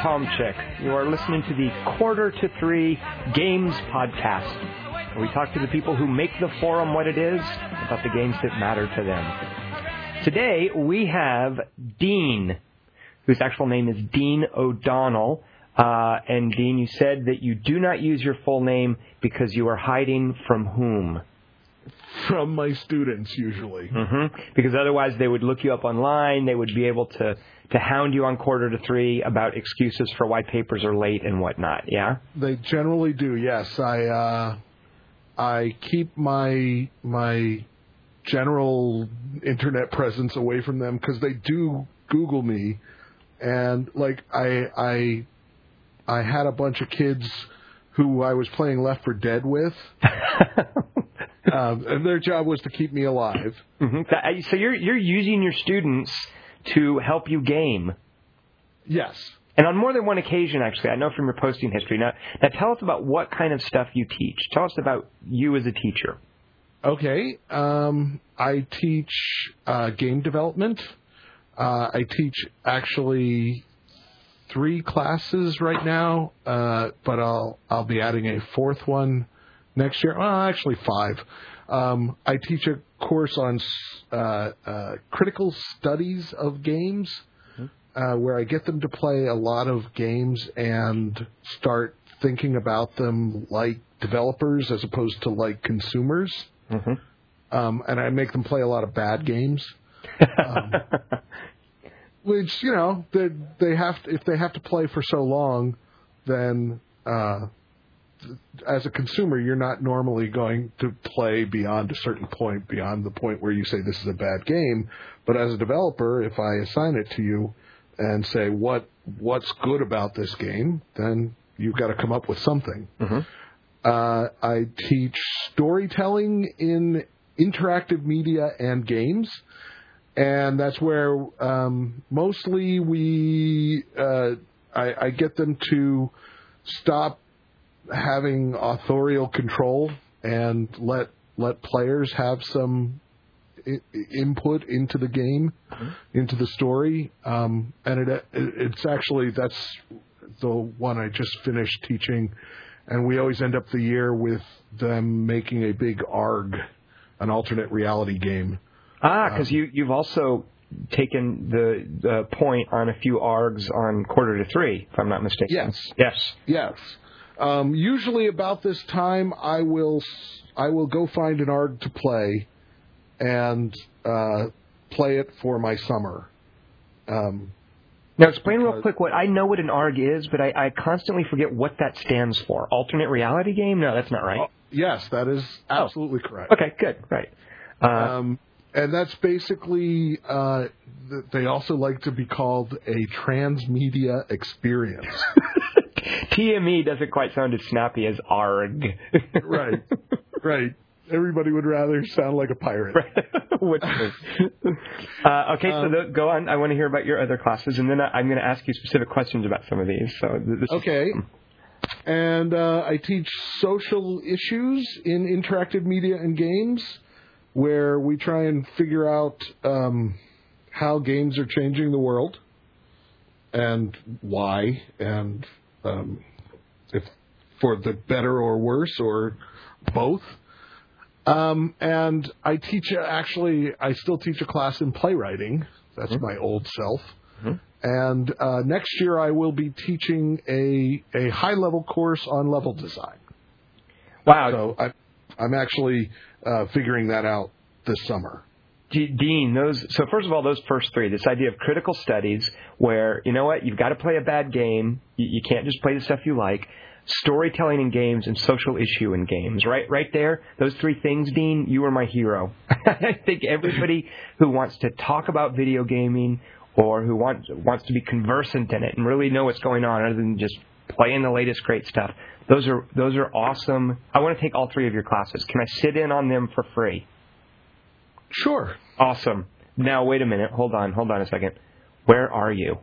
is Tom Chick. You are listening to the Quarter to Three Games Podcast. Where we talk to the people who make the forum what it is about the games that matter to them. Today we have Dean, whose actual name is Dean O'Donnell. Uh, and Dean, you said that you do not use your full name because you are hiding from whom? From my students, usually. Mm-hmm. Because otherwise, they would look you up online. They would be able to to hound you on quarter to three about excuses for why papers are late and whatnot. Yeah. They generally do. Yes, I uh, I keep my my general internet presence away from them because they do Google me, and like I I I had a bunch of kids who I was playing Left 4 Dead with. um, and their job was to keep me alive. Mm-hmm. So you're you're using your students to help you game. Yes. And on more than one occasion, actually, I know from your posting history. Now, now tell us about what kind of stuff you teach. Tell us about you as a teacher. Okay. Um, I teach uh, game development. Uh, I teach actually three classes right now, uh, but I'll I'll be adding a fourth one next year. Well, actually five. Um, I teach a course on uh, uh, critical studies of games, uh, where I get them to play a lot of games and start thinking about them like developers as opposed to like consumers. Mm-hmm. Um, and I make them play a lot of bad games. Um, which you know they they have to, if they have to play for so long, then uh, as a consumer, you're not normally going to play beyond a certain point, beyond the point where you say this is a bad game. But as a developer, if I assign it to you and say what what's good about this game, then you've got to come up with something. Mm-hmm. Uh, I teach storytelling in interactive media and games and that's where um, mostly we uh, I, I get them to stop having authorial control and let let players have some I- input into the game, into the story, um, and it it's actually that's the one I just finished teaching, and we always end up the year with them making a big ARG, an alternate reality game. Ah, because you you've also taken the, the point on a few args on quarter to three, if I'm not mistaken. Yes. Yes. Yes. Um, usually about this time, I will I will go find an ARG to play, and uh, play it for my summer. Um, Now explain real quick what I know what an ARG is, but I, I constantly forget what that stands for. Alternate reality game? No, that's not right. yes, that is absolutely correct. Okay, good, right. Uh, Um, and that's basically uh, th- they also like to be called a transmedia experience. TME doesn't quite sound as snappy as ARG. right, right. Everybody would rather sound like a pirate. Which is- uh, okay, so th- go on. I want to hear about your other classes, and then I- I'm going to ask you specific questions about some of these. So th- this is- Okay. And uh, I teach social issues in interactive media and games, where we try and figure out um, how games are changing the world and why, and um, if for the better or worse or both. Um, and I teach actually, I still teach a class in playwriting. That's my old self. And uh, next year I will be teaching a a high level course on level design. Wow. So I, I'm actually uh, figuring that out this summer. Dean, those. So first of all, those first three. This idea of critical studies, where you know what, you've got to play a bad game. You, you can't just play the stuff you like. Storytelling in games and social issue in games. Right, right there. Those three things, Dean. You are my hero. I think everybody who wants to talk about video gaming or who wants wants to be conversant in it and really know what's going on, other than just playing the latest great stuff. Those are those are awesome. I want to take all three of your classes. Can I sit in on them for free? Sure. Awesome. Now wait a minute. Hold on. Hold on a second. Where are you?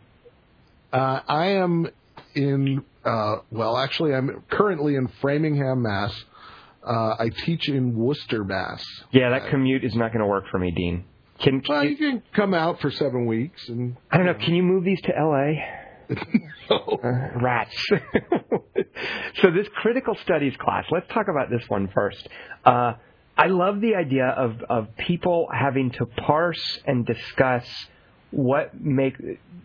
Uh, I am in. Uh, well, actually, I'm currently in Framingham, Mass. Uh, I teach in Worcester, Mass. Yeah, that commute is not going to work for me, Dean. Can, can Well, you, you can come out for seven weeks and I don't know. Can you move these to L.A.? no. Uh, rats. so this critical studies class, let's talk about this one first. Uh, I love the idea of, of people having to parse and discuss what make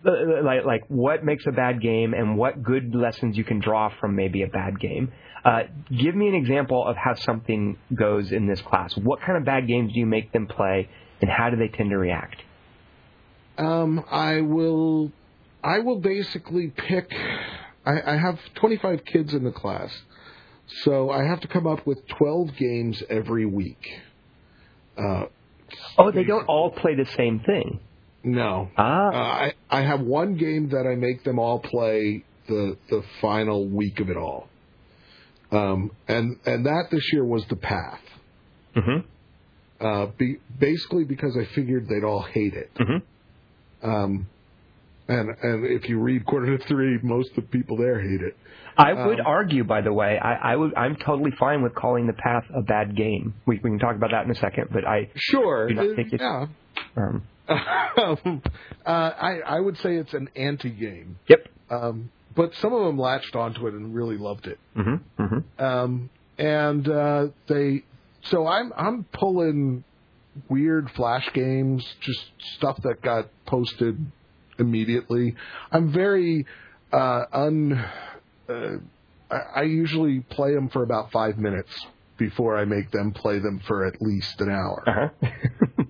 uh, like like what makes a bad game and what good lessons you can draw from maybe a bad game. Uh, give me an example of how something goes in this class. What kind of bad games do you make them play, and how do they tend to react? Um, I will, I will basically pick. I, I have 25 kids in the class, so I have to come up with 12 games every week. Uh, oh, they don't all play the same thing. No. Ah. Uh, I I have one game that I make them all play the the final week of it all. Um, and and that this year was the path. Mm-hmm. Uh, be, basically because I figured they'd all hate it. Mm-hmm. Um, and and if you read quarter to three, most of the people there hate it. I would Um, argue, by the way, I, I would. I'm totally fine with calling the path a bad game. We, we can talk about that in a second, but I. Sure. Do not think it's- yeah. Um, um, uh, I I would say it's an anti game. yep. Um, but some of them latched onto it and really loved it. Mm-hmm. Mm-hmm. um, and uh, they so I'm I'm pulling weird flash games, just stuff that got posted immediately. I'm very uh, un. Uh, I, I usually play them for about five minutes before I make them play them for at least an hour. Uh-huh.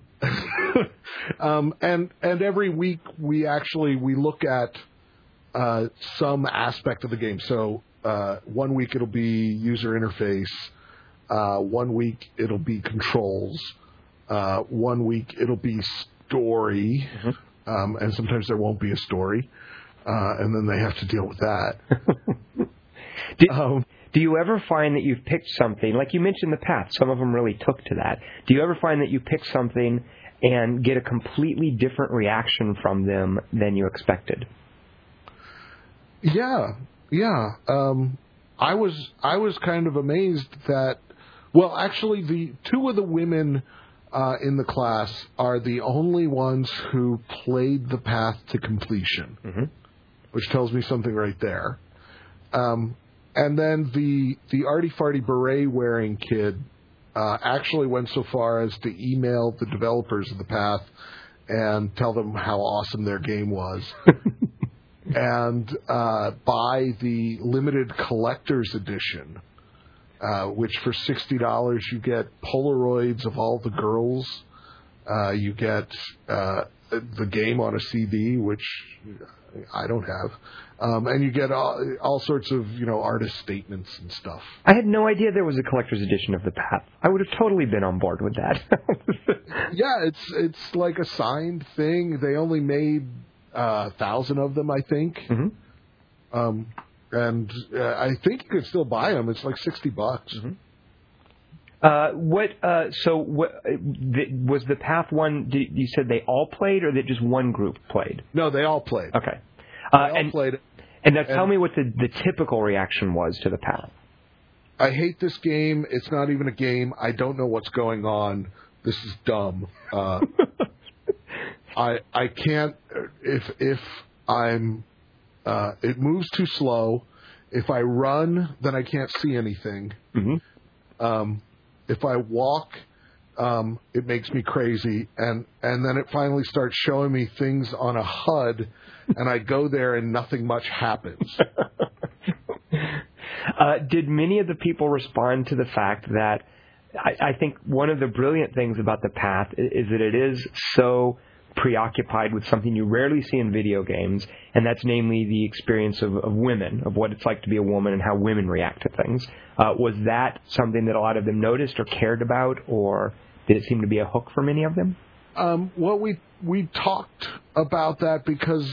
um, and and every week we actually we look at uh, some aspect of the game. So uh, one week it'll be user interface. Uh, one week it'll be controls. Uh, one week it'll be story, um, and sometimes there won't be a story, uh, and then they have to deal with that. do, Um, do you ever find that you've picked something, like you mentioned the path, some of them really took to that. Do you ever find that you pick something and get a completely different reaction from them than you expected? Yeah, yeah. Um, I was I was kind of amazed that. Well, actually, the two of the women uh, in the class are the only ones who played the path to completion, Mhm. which tells me something right there. Um, and then the the arty farty beret wearing kid uh, actually went so far as to email the developers of the path and tell them how awesome their game was and uh, buy the limited collector's edition, uh, which for sixty dollars you get Polaroids of all the girls. Uh, you get uh, the game on a CD, which I don't have, um, and you get all, all sorts of you know artist statements and stuff. I had no idea there was a collector's edition of the path. I would have totally been on board with that. Yeah, it's it's like a signed thing. They only made uh, a thousand of them, I think. hmm Um, and uh, I think you could still buy them. It's like sixty bucks. Uh, what? Uh, so, what uh, the, was the path one? Did, you said they all played, or that just one group played? No, they all played. Okay. Uh, all and played. and now tell and- me what the, the typical reaction was to the path. I hate this game. It's not even a game. I don't know what's going on. This is dumb. Uh, I I can't if if I'm uh, it moves too slow. If I run, then I can't see anything. hmm Um, if I walk, um, it makes me crazy, and and then it finally starts showing me things on a HUD, and I go there and nothing much happens. uh, did many of the people respond to the fact that I, I think one of the brilliant things about the path i- is that it is so preoccupied with something you rarely see in video games, and that's namely the experience of, of women, of what it's like to be a woman and how women react to things. Uh, was that something that a lot of them noticed or cared about, or did it seem to be a hook for many of them? Um, well, we we talked about that because,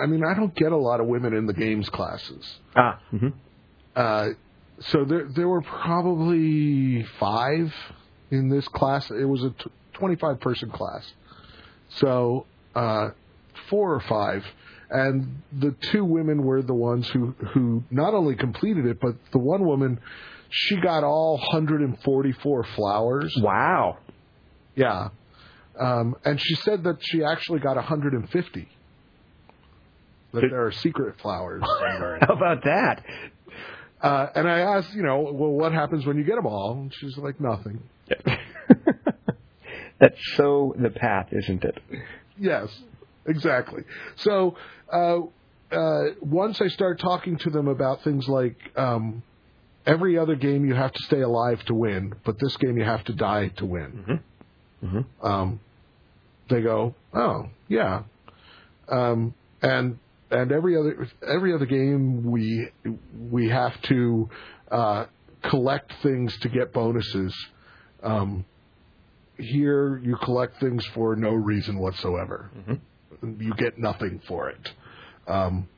I mean, I don't get a lot of women in the games classes. Ah, hmm Uh, so there there were probably five in this class. It was a t- 25 person class, so uh, four or five, and the two women were the ones who who not only completed it, but the one woman, she got all 144 flowers. wow. Yeah. Um, and she said that she actually got 150. that there are secret flowers. How about that? Uh, and I asked, you know, well, what happens when you get them all? And she's like, nothing. That's so the path, isn't it? Yes, exactly. So uh, uh, once I start talking to them about things like um, every other game you have to stay alive to win, but this game you have to die to win. Mm-hmm. Um, they go, oh yeah, um, and and every other every other game we we have to uh, collect things to get bonuses. Um, here you collect things for no reason whatsoever. You get nothing for it. Um,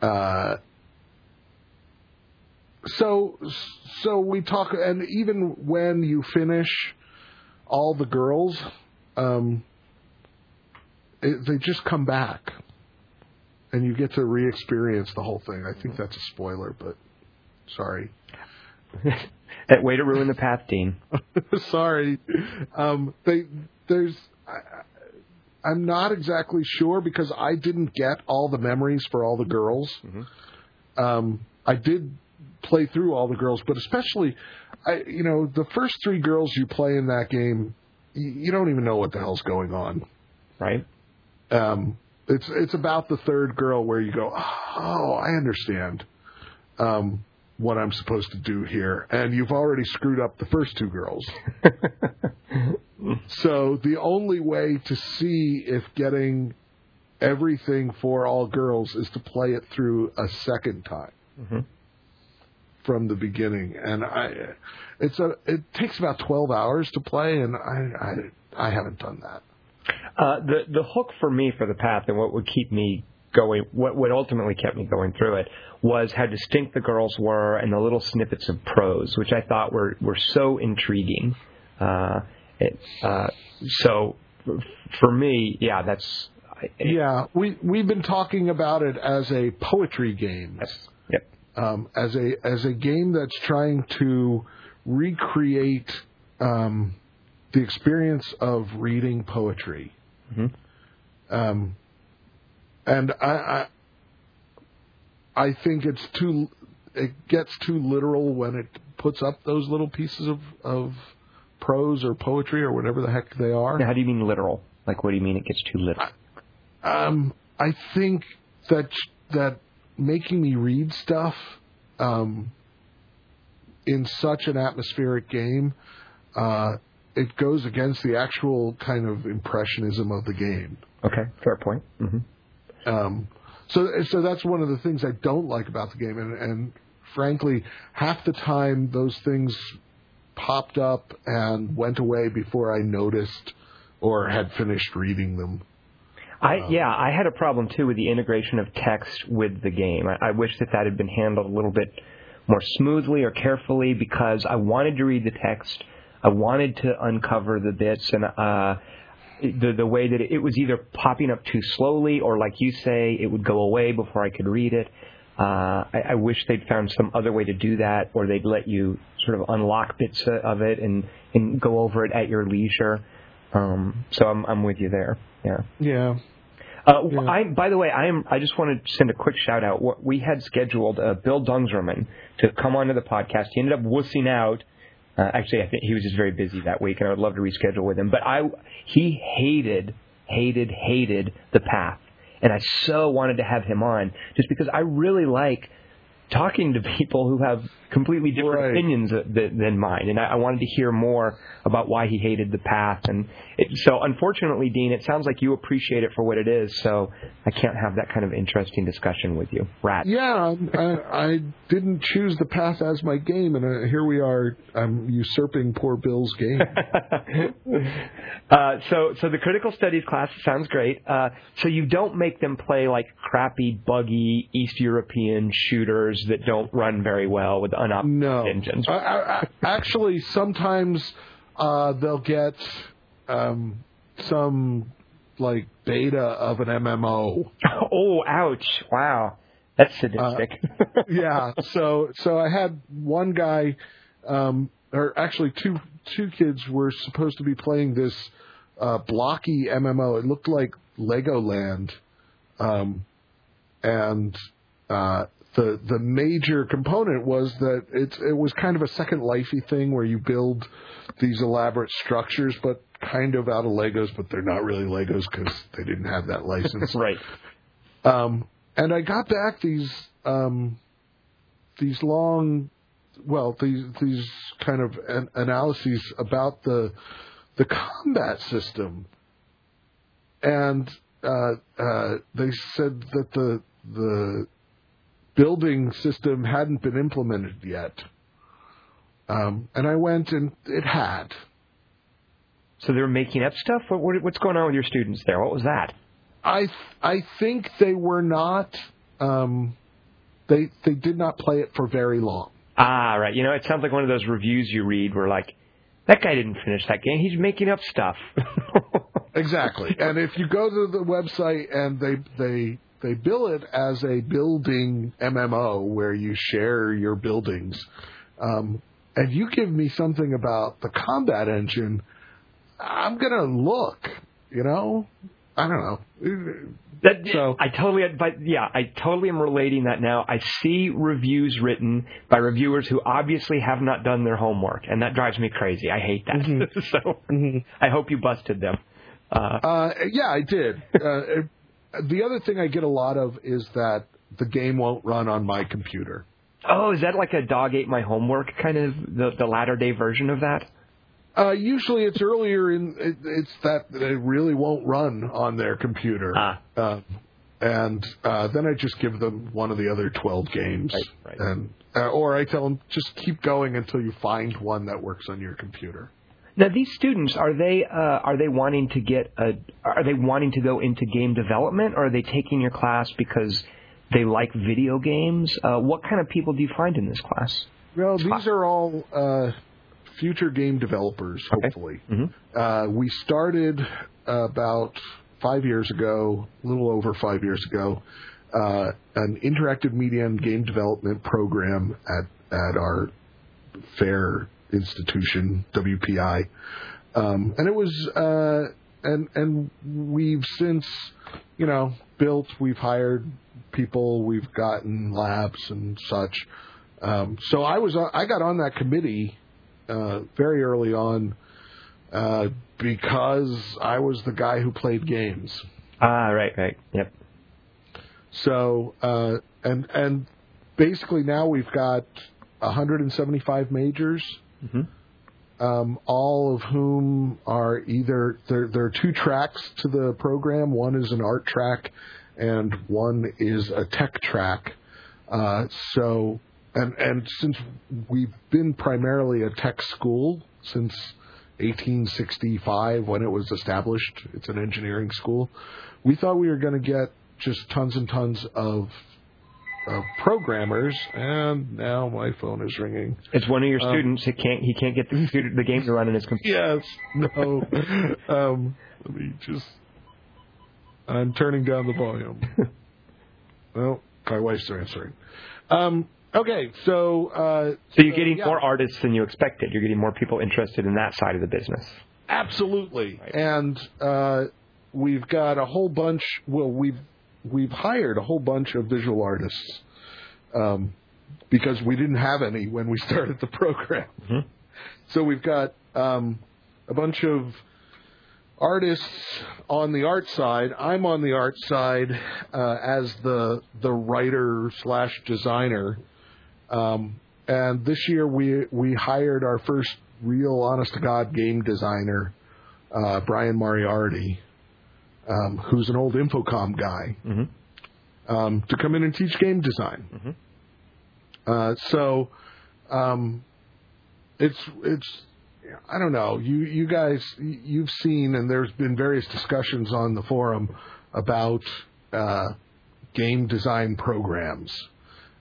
uh, so so we talk, and even when you finish all the girls, um, it, they just come back, and you get to re-experience the whole thing. I think that's a spoiler, but sorry. That way to ruin the path, Dean. Sorry. Um, they there's I, I'm not exactly sure because I didn't get all the memories for all the girls. Um, I did play through all the girls, but especially, I you know the first three girls you play in that game, you, you don't even know what the hell's going on. Right? Um, it's it's about the third girl where you go, oh, I understand. Um, what I'm supposed to do here, and you've already screwed up the first two girls. so the only way to see if getting everything for all girls is to play it through a second time Mhm. from the beginning, and I, it's a it takes about 12 hours to play, and I I, I haven't done that. Uh, the the hook for me for the path and what would keep me going, what what ultimately kept me going through it, was how distinct the girls were and the little snippets of prose, which I thought were were so intriguing. Uh, it, uh, so for me, yeah, that's Yeah, we we've been talking about it as a poetry game. Yes. Yep. um, as a as a game that's trying to recreate um, the experience of reading poetry. Mhm. Um, and I, I I think it's too it gets too literal when it puts up those little pieces of of prose or poetry or whatever the heck they are. Now, how do you mean literal? Like, what do you mean it gets too literal? Um, I think that that making me read stuff um, in such an atmospheric game, uh, it goes against the actual kind of impressionism of the game. Okay, fair point. hmm Um, so, so that's one of the things I don't like about the game, and, and frankly, half the time those things popped up and went away before I noticed or had finished reading them. I yeah, I had a problem too with the integration of text with the game. I, I wish that that had been handled a little bit more smoothly or carefully because I wanted to read the text. I wanted to uncover the bits and uh the the way that it, was either popping up too slowly or like you say it would go away before I could read it. Uh, I, I wish they'd found some other way to do that, or they'd let you sort of unlock bits of it and and go over it at your leisure. Um, so I'm I'm with you there. Yeah. Yeah. Uh, Yeah. I, by the way, I am. I just want to send a quick shout out. We had scheduled uh, Bill Dungzerman to come onto the podcast. He ended up wussing out. Uh, actually, I think he was just very busy that week, and I would love to reschedule with him. But I, he hated, hated, hated the path, and I so wanted to have him on just because I really like talking to people who have completely different Right. opinions uh, th- than mine, and I, I wanted to hear more about why he hated the path. And it, so, unfortunately, Dean, it sounds like you appreciate it for what it is. So I can't have that kind of interesting discussion with you, rat. Yeah, I, I didn't choose the path as my game, and uh, here we are. I'm usurping poor Bill's game. uh, so, so the critical studies class sounds great. Uh, so you don't make them play like crappy, buggy East European shooters that don't run very well with unoptimized no, engines. I, I, actually, sometimes uh, they'll get um, some like beta of an MMO. oh, ouch! Wow, that's sadistic. yeah. So so I had one guy, um, or actually two two kids were supposed to be playing this uh, blocky MMO. It looked like Legoland, um, and uh, the the major component was that it it was kind of a second lifey thing where you build these elaborate structures, but kind of out of Legos, but they're not really Legos because they didn't have that license. right. Um, and I got back these um, these long, well, these these kind of an- analyses about the the combat system, and uh, uh, they said that the the building system hadn't been implemented yet. Um, and I went and it had. So they're making up stuff. What, what, what's going on with your students there? What was that? I I think they were not. Um, they they did not play it for very long. Ah, right. You know, it sounds like one of those reviews you read where like, that guy didn't finish that game. He's making up stuff. Exactly. and if you go to the website and they they they bill it as a building MMO where you share your buildings, um, and you give me something about the combat engine, I'm gonna look. You know, I don't know. That, So- I totally, but yeah, I totally am relating that now. I see reviews written by reviewers who obviously have not done their homework, and that drives me crazy. I hate that. Mm-hmm. so I hope you busted them. Uh, Uh, yeah, I did. Uh, the other thing I get a lot of is that the game won't run on my computer. oh, is that like a dog ate my homework kind of the the latter day version of that? Uh, usually it's earlier in it, it's that it really won't run on their computer. Ah. Uh, and uh, then I just give them one of the other 12 games. Right, right. And uh, or I tell them just keep going until you find one that works on your computer. Now, these students are they uh, are they wanting to get a are they wanting to go into game development, or are they taking your class because they like video games? Uh, what kind of people do you find in this class? Well, these are all uh, future game developers, hopefully. Uh, we started about five years ago, a little over five years ago, uh, an interactive media and game development program at at our fair institution, WPI, um, and it was uh, and and we've since you know built, we've hired people, we've gotten labs and such. Um, so I was I got on that committee uh, very early on uh, because I was the guy who played games. Ah, right, right, yep. So uh, and and basically now we've got 175 majors, um, all of whom are either there. There are two tracks to the program. One is an art track, and one is a tech track. Uh, so and and since we've been primarily a tech school since 1865 when it was established, it's an engineering school. We thought we were going to get just tons and tons of of programmers, and now my phone is ringing. It's one of your students. He can't he can't get the computer the game to run in his computer. Yes, no. um, let me just. I'm turning down the volume. well, my wife's answering. Um, okay, so. Uh, So you're getting yeah. more artists than you expected. You're getting more people interested in that side of the business. Absolutely. And uh, we've got a whole bunch. Well, we've we've hired a whole bunch of visual artists um, because we didn't have any when we started the program. So we've got um, a bunch of artists on the art side. I'm on the art side uh, as the the writer slash designer. Um, and this year we we hired our first real honest to god game designer, uh, Brian Moriarty, um, who's an old Infocom guy, um, to come in and teach game design. Uh, so um, it's it's I don't know. You you guys you've seen and there's been various discussions on the forum about uh, game design programs,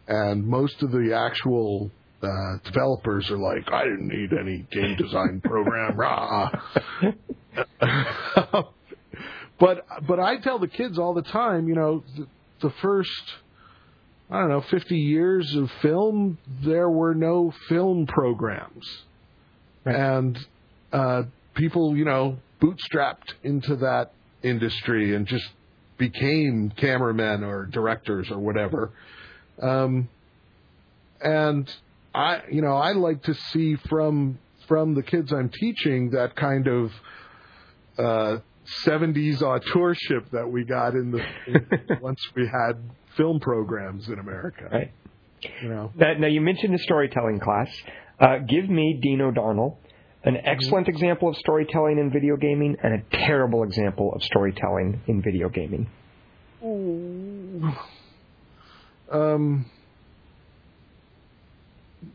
and most of the actual uh, developers are like, I didn't need any game design program. Rah. but but I tell the kids all the time, you know, the, the first I don't know, 50 years of film, there were no film programs. And uh, people, you know, bootstrapped into that industry and just became cameramen or directors or whatever. Um, and I, you know, I like to see from from the kids I'm teaching that kind of uh, 70s auteurship that we got in the in, once we had film programs in America. Right. You know. Now, now you mentioned the storytelling class. Uh, give me Dean O'Donnell, an excellent example of storytelling in video gaming and a terrible example of storytelling in video gaming. Um.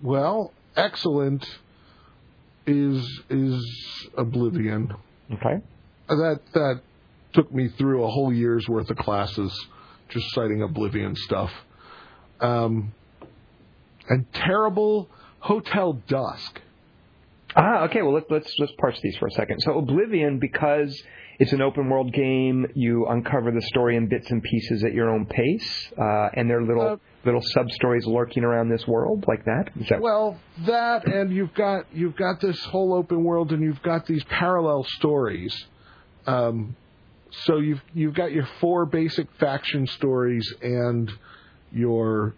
Well, excellent is is Oblivion. Okay. That that took me through a whole year's worth of classes just citing Oblivion stuff. Um, and terrible Hotel Dusk. Ah, okay. Well, let, let's let's parse these for a second. So Oblivion, because it's an open world game, you uncover the story in bits and pieces at your own pace, uh, and there are little Uh, little sub stories lurking around this world like that. That Well, that and you've got you've got this whole open world, and you've got these parallel stories. Um, so you've you've got your four basic faction stories and your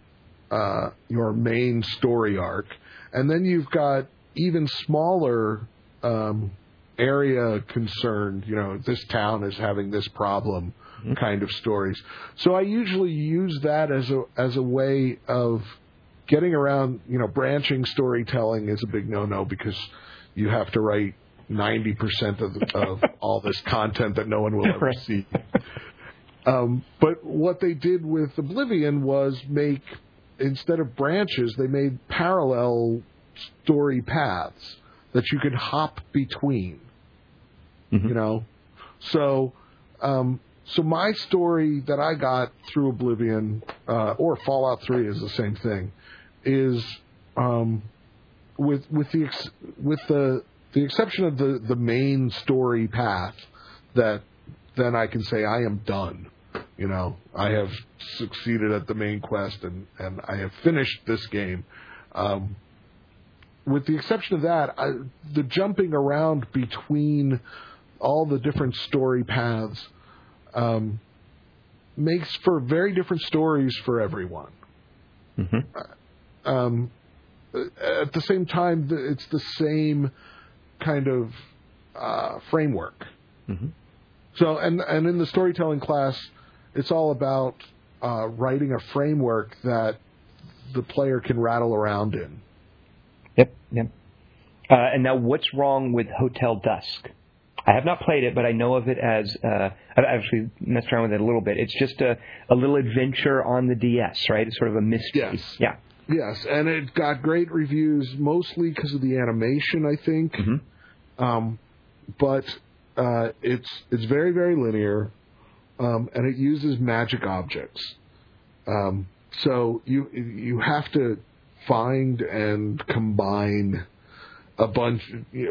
uh, your main story arc, and then you've got even smaller um, area concerned. You know, this town is having this problem kind of stories. So I usually use that as a as a way of getting around. You know, branching storytelling is a big no no because you have to write ninety percent of of all this content that no one will ever Right. see. Um, but what they did with Oblivion was make instead of branches, they made parallel story paths that you could hop between. You know, so um, so my story that I got through Oblivion uh, or Fallout Three is the same thing, is um, with with the ex- with the the exception of the the main story path that then I can say I am done. You know, I have succeeded at the main quest and and I have finished this game. Um, with the exception of that, I, the jumping around between all the different story paths um, makes for very different stories for everyone. Mhm. Um, at the same time, it's the same kind of uh, framework. Mhm. So, and and in the storytelling class, it's all about uh, writing a framework that the player can rattle around in. Yep, yep. Uh, and now, what's wrong with Hotel Dusk? I have not played it, but I know of it as uh, I've actually messed around with it a little bit. It's just a, a little adventure on the DS, right? It's sort of a mystery. Yes. Yeah. Yes, and it got great reviews mostly because of the animation, I think. Mhm. Um, but uh, it's it's very very linear, um, and it uses magic objects. Um, so you you have to find and combine a bunch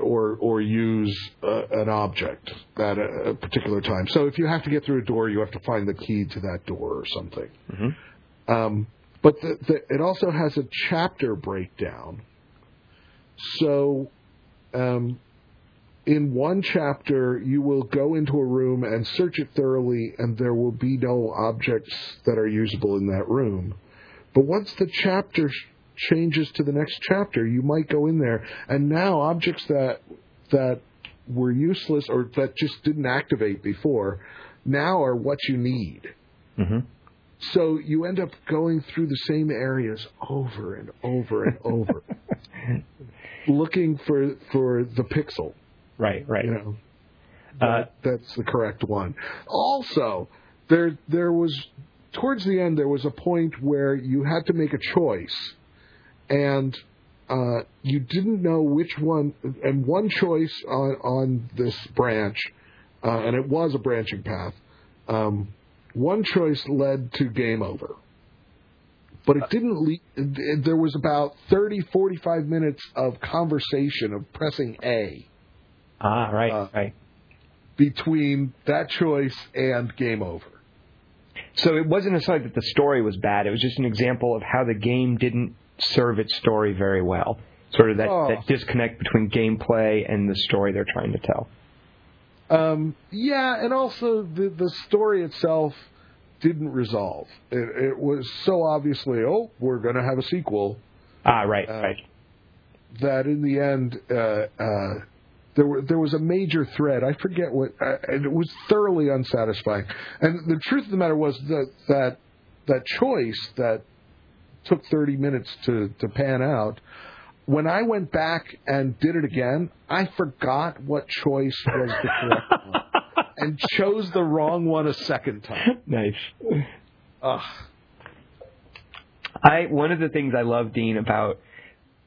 or or use uh, an object at a, a particular time. So if you have to get through a door, you have to find the key to that door or something. Mhm. Um, but the, the, it also has a chapter breakdown. So, um, in one chapter, you will go into a room and search it thoroughly, and there will be no objects that are usable in that room. But once the chapter changes to the next chapter, you might go in there, and now objects that that were useless or that just didn't activate before now are what you need. hmm So you end up going through the same areas over and over and over, looking for for the pixel. Right, right. You know, Uh, that, that's the correct one. Also, there there was towards the end there was a point where you had to make a choice, and uh, you didn't know which one. And one choice on on this branch, uh, and it was a branching path. Um, one choice led to game over. But it didn't lead, there was about 30, 45 minutes of conversation of pressing A Ah, right, Uh, right. between that choice and game over. So it wasn't a necessarily that the story was bad. It was just an example of how the game didn't serve its story very well. Sort of that, Oh. that disconnect between gameplay and the story they're trying to tell. Um, yeah, and also the the story itself didn't resolve. It, it was so obviously, oh, we're going to have a sequel. Ah, right, Uh, right. That in the end, uh, uh, there were there was a major thread. I forget what, uh, and it was thoroughly unsatisfying. And the truth of the matter was that that that choice that took 30 minutes to to pan out. When I went back and did it again, I forgot what choice was the correct one and chose the wrong one a second time. Nice. Ugh. I one of the things I love, Dean, about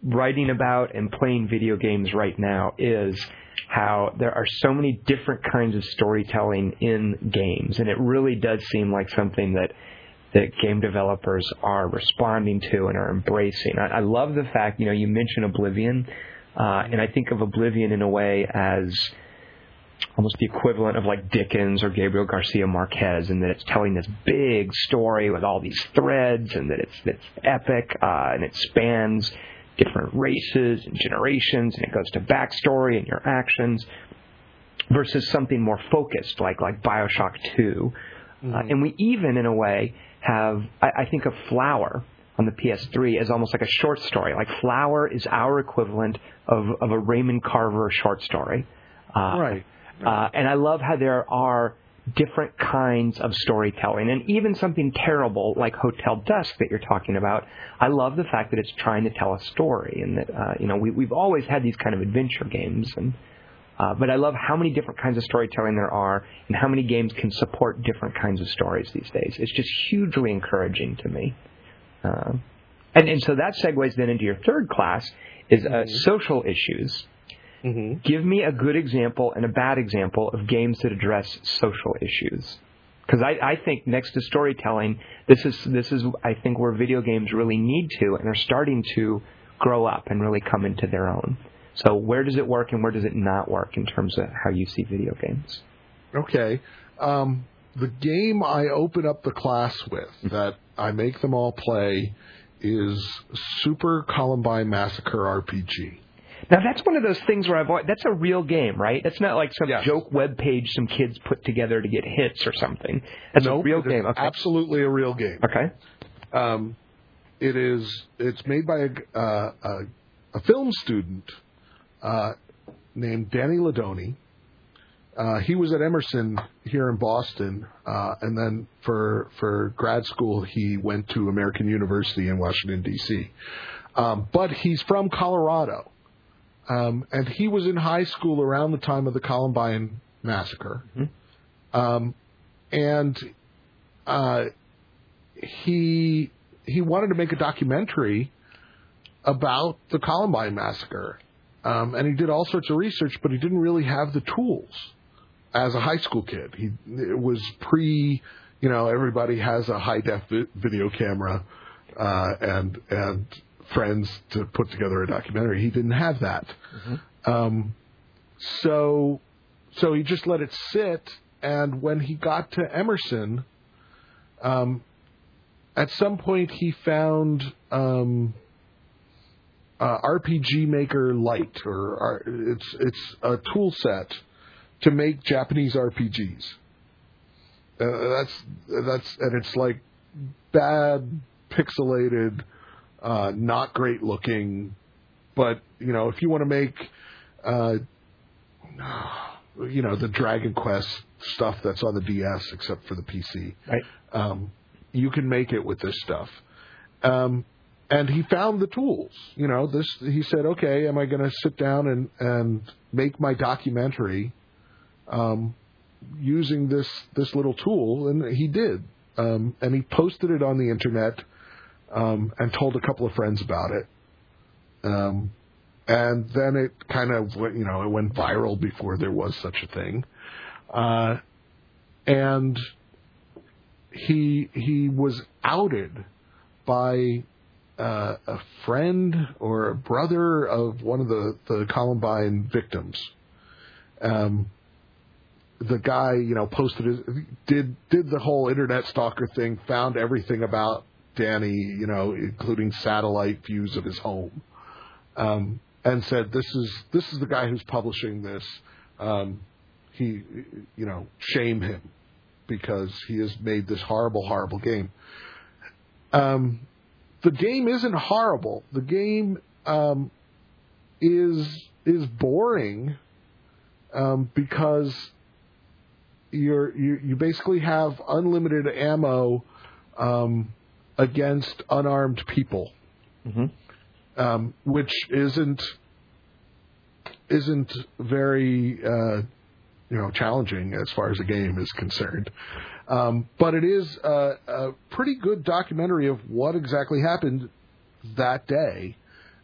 writing about and playing video games right now is how there are so many different kinds of storytelling in games, and it really does seem like something that that game developers are responding to and are embracing. I, I love the fact, you know, you mentioned Oblivion, uh, and I think of Oblivion in a way as almost the equivalent of like Dickens or Gabriel Garcia Marquez, and that it's telling this big story with all these threads, and that it's it's epic, uh, and it spans different races and generations, and it goes to backstory and your actions, versus something more focused like like Bioshock 2 uh, and we even, in a way, have I, I think of Flower on the PS3 as almost like a short story. Like Flower is our equivalent of of a Raymond Carver short story. Uh, Right. Uh, and I love how there are different kinds of storytelling, and even something terrible like Hotel Dusk that you're talking about. I love the fact that it's trying to tell a story, and that uh, you know we, we've always had these kind of adventure games, and uh, but I love how many different kinds of storytelling there are, and how many games can support different kinds of stories these days. It's just hugely encouraging to me. Uh, and, and so that segues then into your third class is uh, social issues. Mm-hmm. Give me a good example and a bad example of games that address social issues. Because I, I think next to storytelling, this is this is I think where video games really need to and are starting to grow up and really come into their own. So where does it work and where does it not work in terms of how you see video games? Okay. Um, the game I open up the class with that I make them all play is Super Columbine Massacre RPG. Now that's one of those things where I've always, that's a real game, right? That's not like some Yes. joke web page some kids put together to get hits or something. That's Nope, a real game. Okay. Absolutely a real game. Okay. Um, it is. It's made by a uh, a, a film student uh, named Danny Ledonne. Uh, he was at Emerson here in Boston, uh, and then for for grad school he went to American University in Washington D.C. Um, but he's from Colorado, um, and he was in high school around the time of the Columbine massacre, um, and uh, he he wanted to make a documentary about the Columbine massacre, um, and he did all sorts of research, but he didn't really have the tools as a high school kid. He it was pre, you know, everybody has a high def vi- video camera uh, and and friends to put together a documentary. He didn't have that, um, so so he just let it sit. And when he got to Emerson, um, at some point he found um, uh, RPG Maker Lite, or uh, it's it's a tool set to make Japanese RPGs. Uh, that's that's and it's like bad, pixelated, uh, not great looking, but you know if you want to make, uh, you know the Dragon Quest stuff that's on the DS except for the PC Right. um, you can make it with this stuff. Um, and he found the tools. You know, this. He said, "Okay, am I going to sit down and and make my documentary um, using this this little tool?" And he did. Um, and he posted it on the internet um, and told a couple of friends about it. Um, and then it kind of went, you know, it went viral before there was such a thing. Uh, and he he was outed by uh, a friend or a brother of one of the the Columbine victims. Um, the guy, you know, posted his did did the whole internet stalker thing, found everything about Danny, you know, including satellite views of his home, um, and said, "This is this is the guy who's publishing this." Um, he, you know, shame him because he has made this horrible, horrible game. Um, the game isn't horrible. The game um, is is boring um, because you're you, you basically have unlimited ammo um, against unarmed people, Mm-hmm. um, which isn't isn't very uh, you know challenging as far as the game is concerned. Um, but it is a, a pretty good documentary of what exactly happened that day,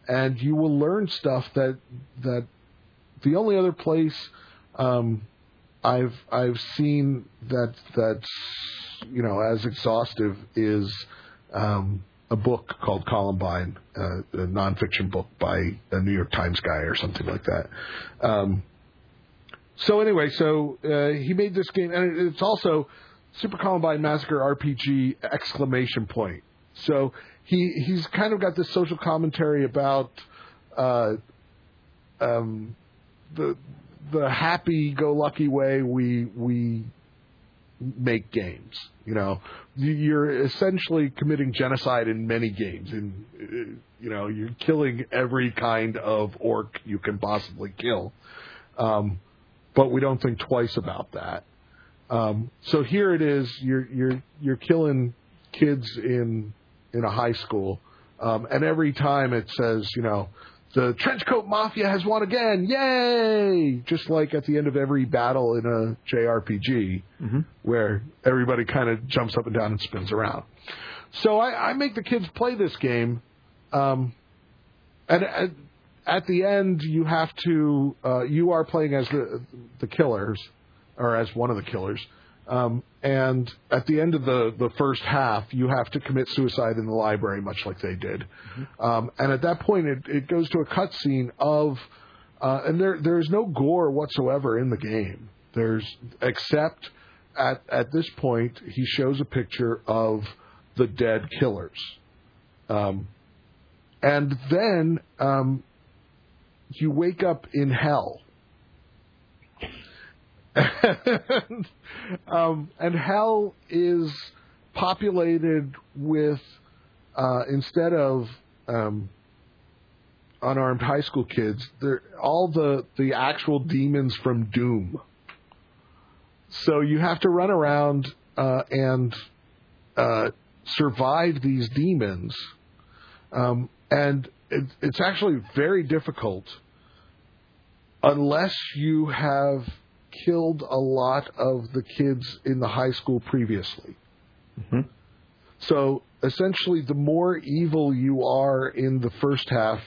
and you will learn stuff that that the only other place um, I've I've seen that that's you know as exhaustive is um, a book called Columbine, uh, a nonfiction book by a New York Times guy or something like that. Um, so anyway, so uh, he made this game, and it's also Super Columbine Massacre RPG exclamation point. So he he's kind of got this social commentary about uh, um, the the happy go lucky way we we make games. You know, You- you're essentially committing genocide in many games. And uh, you know, you're killing every kind of orc you can possibly kill. Um, but we don't think twice about that. Um, so here it is. You're you're you're killing kids in in a high school, um, and every time it says, you know, the trenchcoat mafia has won again, yay! Just like at the end of every battle in a JRPG, Mm-hmm. where everybody kind of jumps up and down and spins around. So I, I make the kids play this game, um, and at, at the end you have to uh, you are playing as the the killers or as one of the killers. Um, and at the end of the, the first half, you have to commit suicide in the library, much like they did. Um, and at that point, it, it goes to a cutscene of, uh, and there there is no gore whatsoever in the game. There's except at at this point, he shows a picture of the dead killers, um, and then um, you wake up in hell. And, um, and hell is populated with uh, instead of um, unarmed high school kids, they're all the the actual demons from Doom. So you have to run around uh, and uh, survive these demons, um, and it, it's actually very difficult unless you have killed a lot of the kids in the high school previously. Mhm. So essentially, the more evil you are in the first half,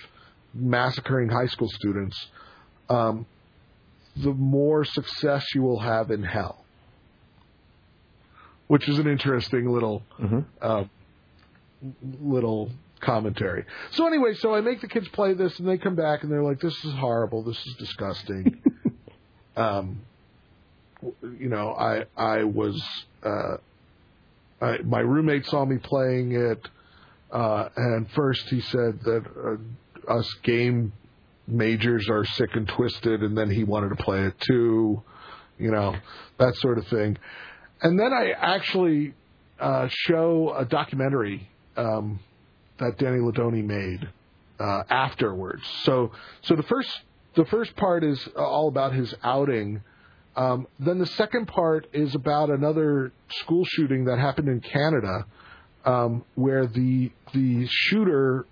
massacring high school students, um, the more success you will have in hell. Which is an interesting little Mhm. uh, little commentary. So anyway, so I make the kids play this, and they come back and they're like, "This is horrible. This is disgusting." um, you know, I I was uh, I, my roommate saw me playing it, uh, and first he said that uh, us game majors are sick and twisted, and then he wanted to play it too, you know, that sort of thing. And then I actually uh, show a documentary um, that Danny Ledonne made uh, afterwards. So, so the first the first part is all about his outing. Um, then the second part is about another school shooting that happened in Canada, um, where the the shooter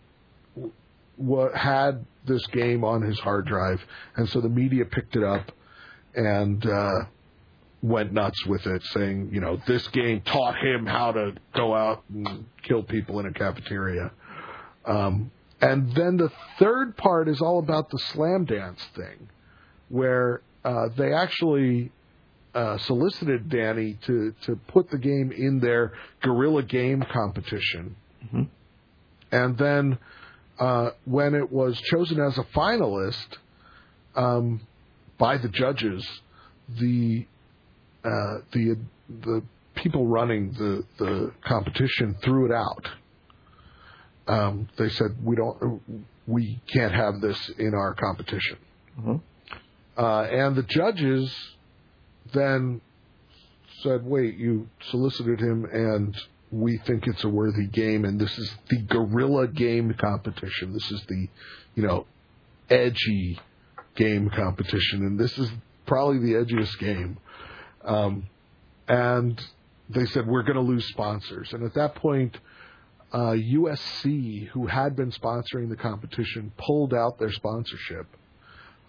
w- had this game on his hard drive, and so the media picked it up and uh, went nuts with it, saying, you know, this game taught him how to go out and kill people in a cafeteria. Um, and then the third part is all about the Slamdance thing, where uh, they actually uh, solicited Danny to to put the game in their guerrilla game competition, Mhm. and then uh, when it was chosen as a finalist um, by the judges, the uh, the the people running the the competition threw it out. Um, they said we don't we can't have this in our competition. Mhm. Uh, and the judges then said, "Wait, you solicited him, and we think it's a worthy game, and this is the Guerrilla Game Competition. This is the, you know, edgy game competition, and this is probably the edgiest game." Um, and they said we're going to lose sponsors, and at that point. Uh, USC, who had been sponsoring the competition, pulled out their sponsorship,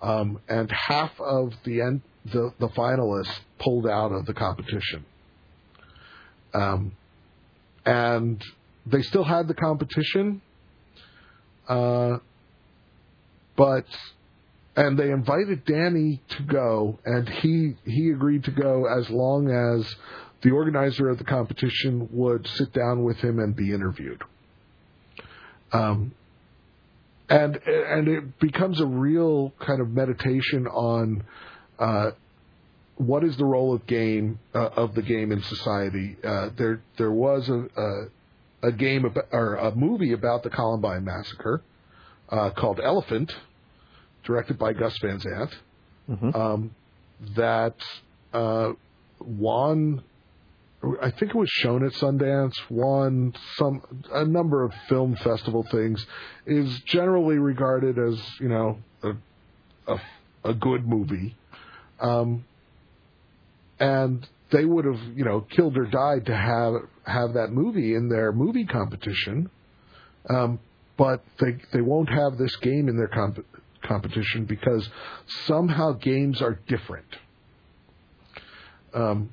um, and half of the, en- the the finalists pulled out of the competition. Um, and they still had the competition, uh, but and they invited Danny to go, and he he agreed to go as long as the organizer of the competition would sit down with him and be interviewed. Um, and and it becomes a real kind of meditation on uh, what is the role of game uh, of the game in society. Uh, there there was a, a, a game about, or a movie about the Columbine massacre uh, called Elephant, directed by Gus Van Sant, Mm-hmm. um, that uh, won. I think it was shown at Sundance, won some a number of film festival things, is generally regarded as you know a a, a good movie, um, and they would have you know killed or died to have have that movie in their movie competition, um, but they they won't have this game in their comp- competition because somehow games are different. Um,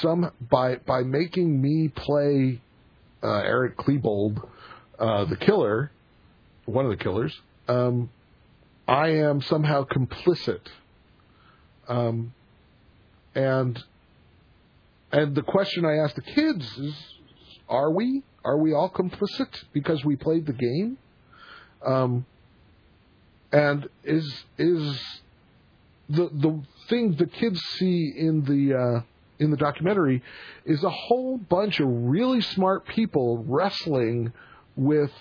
some by by making me play uh, Eric Klebold, uh, the killer, one of the killers, um, I am somehow complicit. Um, and and the question I ask the kids is, are we? Are we all complicit because we played the game? Um, and is is the the thing the kids see in the uh, in the documentary is a whole bunch of really smart people wrestling with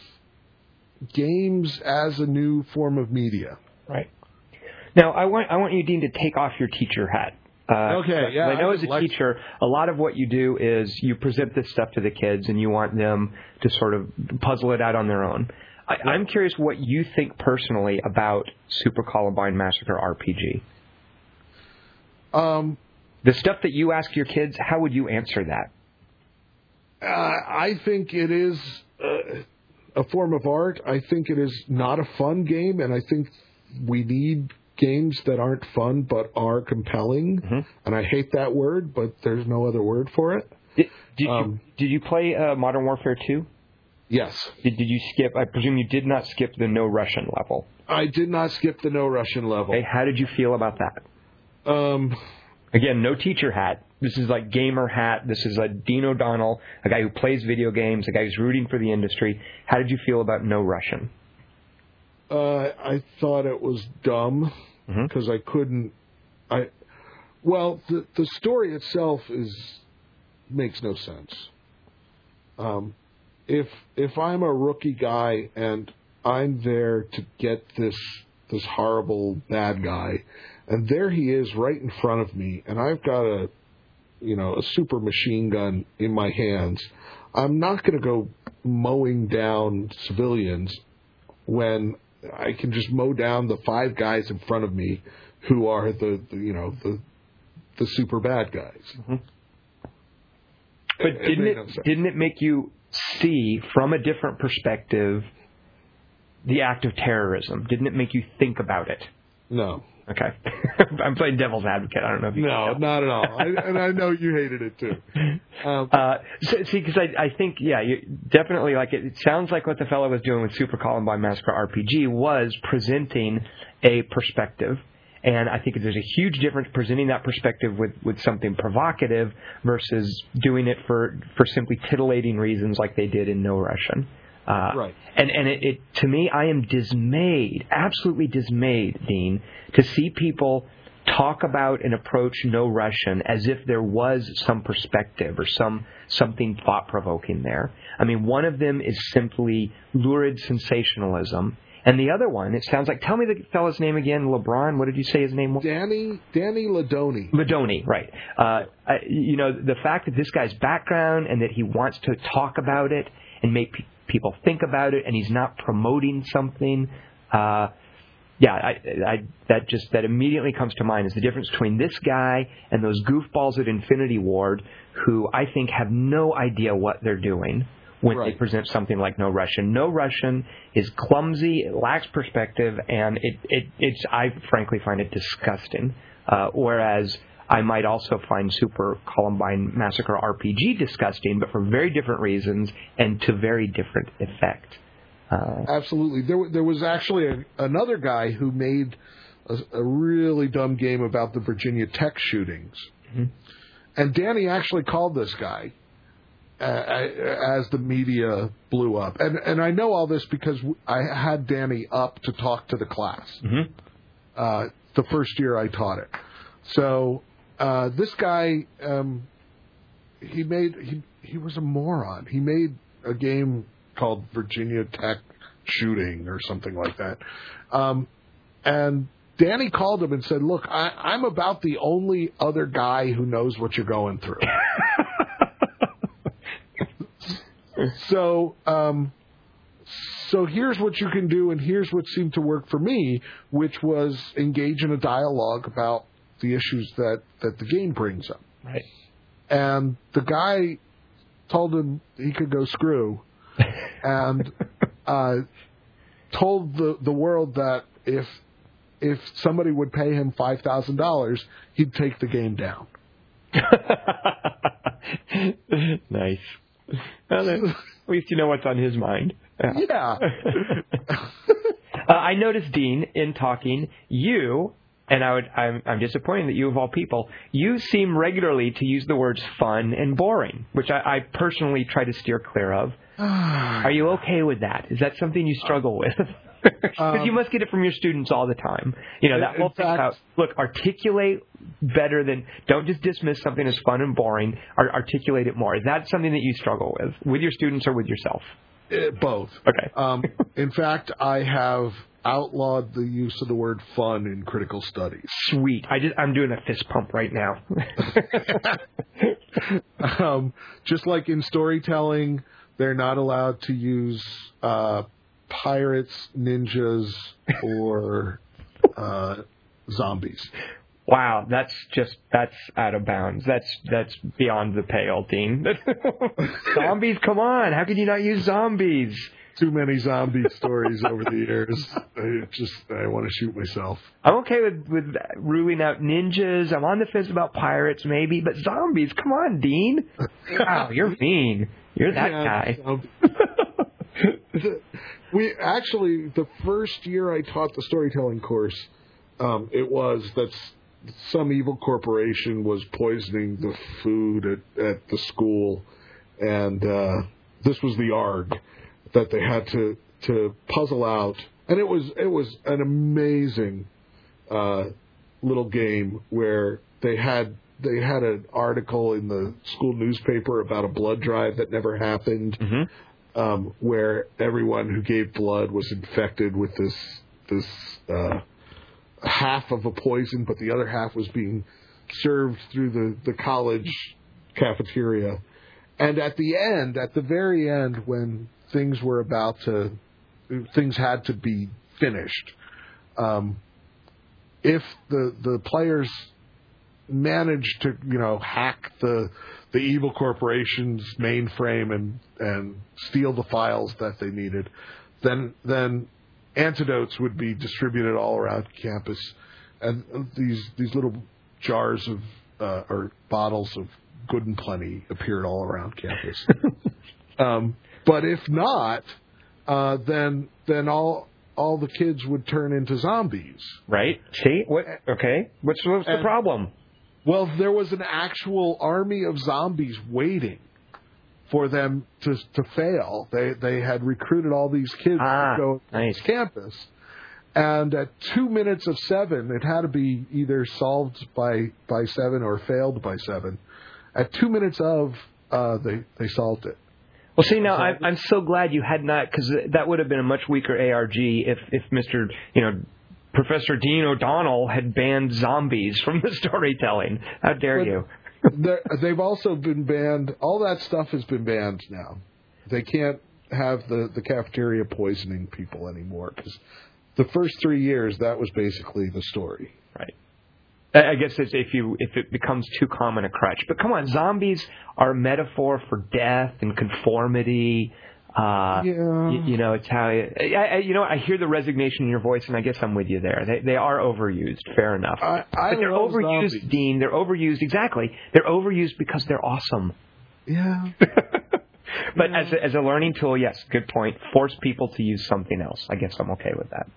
games as a new form of media. Right. Now, I want I want you, Dean, to take off your teacher hat. Uh, Okay, yeah, I know I as a like- teacher, a lot of what you do is you present this stuff to the kids, and you want them to sort of puzzle it out on their own. I, I'm curious what you think personally about Super Columbine Massacre RPG. Um, The stuff that you ask your kids, how would you answer that? uh, I think it is uh, a form of art. I think it is not a fun game, and I think we need games that aren't fun but are compelling. Mhm. And I hate that word, but there's no other word for it. Did, did Um, you did you play uh, Modern Warfare 2? Yes, Did, did you skip? I presume you did not skip the no Russian level. I did not skip the no Russian level. Okay, how did you feel about that? Um, Again, no teacher hat. This is like gamer hat. This is a Dean O'Donnell, a guy who plays video games, a guy who's rooting for the industry. How did you feel about no Russian? uh, I thought it was dumb because I couldn't. I well, the the story itself is makes no sense. Um, if if I'm a rookie guy and I'm there to get this this horrible bad guy, and there he is right in front of me, and I've got a you know a super machine gun in my hands, I'm not going to go mowing down civilians when I can just mow down the five guys in front of me who are the, the you know the the super bad guys. Mm-hmm. But It- it didn't it no didn't it make you see from a different perspective the act of terrorism? Didn't it make you think about it? No, Okay, I'm playing devil's advocate. I don't know if you no, tell. not at all. I, and I know you hated it too. Um, Uh, so, see, because I, I think, yeah, you, definitely, like it, it sounds like what the fellow was doing with Super Columbine Massacre RPG was presenting a perspective, and I think there's a huge difference presenting that perspective with, with something provocative versus doing it for for simply titillating reasons like they did in No Russian. Uh, Right. And and it, it to me, I am dismayed, absolutely dismayed, Dean, to see people talk about and approach no Russian as if there was some perspective or some something thought provoking there. I mean, one of them is simply lurid sensationalism, And the other one, it sounds like. Tell me the fellow's name again. LeBron. What did you say his name was? Danny Danny Ledonne. Ledonne, right? Uh, I, you know the fact that this guy's background and that he wants to talk about it and make people think about it, and he's not promoting something. Uh, yeah, I, I, that just that immediately comes to mind is the difference between this guy and those goofballs at Infinity Ward, who I think have no idea what they're doing when Right. they present something like No Russian. No Russian is clumsy, it lacks perspective, and it, it it's I frankly find it disgusting. Uh, whereas I might also find Super Columbine Massacre RPG disgusting, but for very different reasons and to very different effect. Uh, Absolutely. There, there was actually a, another guy who made a, a really dumb game about the Virginia Tech shootings, and Danny actually called this guy uh, as the media blew up. And and I know all this because I had Danny up to talk to the class mhm. uh, the first year I taught it. So uh, this guy, um, he made he he was a moron. He made a game called Virginia Tech Shooting or something like that, um, and. Danny called him and said, "Look, I, I'm about the only other guy who knows what you're going through." so, um, so here's what you can do, and here's what seemed to work for me, which was engage in a dialogue about the issues that that the game brings up. right. And the guy told him he could go screw, and uh, told the the world that if if somebody would pay him five thousand dollars, he'd take the game down. nice. Well, at least you know what's on his mind. Yeah. Uh, I noticed, Dean, in talking, you and I would, I'm, I'm disappointed that you of all people, you seem regularly to use the words fun and boring, which I, I personally try to steer clear of. Are you okay with that? Is that something you struggle with? Because you must get it from your students all the time. You know that whole thing fact- about look, articulate better than don't just dismiss something as fun and boring. Ar- articulate it more. Is that something that you struggle with with your students or with yourself? Uh, both. Okay. Um, in fact, I have outlawed the use of the word fun in critical studies. Sweet. I just I'm doing a fist pump right now. um, just like in storytelling, they're not allowed to use uh, pirates, ninjas, or uh, zombies. Wow, that's just that's out of bounds. That's that's beyond the pale, Dean. zombies, come on! How can you not use zombies? Too many zombie stories over the years. I just I want to shoot myself. I'm okay with with ruling out ninjas. I'm on the fence about pirates, maybe, but zombies, come on, Dean. Wow, you're mean. You're that Yeah, guy. um, we actually the first year I taught the storytelling course, um, it was that some evil corporation was poisoning the food at, at the school, and uh, this was the ARG that they had to to puzzle out, and it was it was an amazing uh, little game where they had they had an article in the school newspaper about a blood drive that never happened, um, where everyone who gave blood was infected with this this uh, half of a poison, but the other half was being served through the the college cafeteria. And at the end, at the very end, when things were about to, things had to be finished. Um, if the the players managed to you know hack the the evil corporation's mainframe and and steal the files that they needed, then then antidotes would be distributed all around campus, and these these little jars of uh, or bottles of good and plenty appeared all around campus. um, but if not, uh, then then all all the kids would turn into zombies. Right? See what? Okay. What's what's the And- problem? Well, there was an actual army of zombies waiting for them to to fail. They they had recruited all these kids Ah, to go nice. to campus, and at two minutes of seven, it had to be either solved by by seven or failed by seven. At two minutes of, uh, they they solved it. Well, see, now I'm, I'm so glad you had not, because that would have been a much weaker ARG if, if Mr. You know, Professor Dean O'Donnell had banned zombies from the storytelling. How dare But- you? they've also been banned. All that stuff has been banned now. They can't have the the cafeteria poisoning people anymore because the first three years that was basically the story. Right. I guess it's if you if it becomes too common a crutch. But come on, zombies are a metaphor for death and conformity. Uh, Yeah. you, you know, it's how I, I, you know. I hear the resignation in your voice, and I guess I'm with you there. They they are overused. Fair enough. I, I but they're overused, zombies. Dean. They're overused. Exactly. They're overused because they're awesome. Yeah. but as a, as a learning tool, yes, good point. Force people to use something else. I guess I'm okay with that.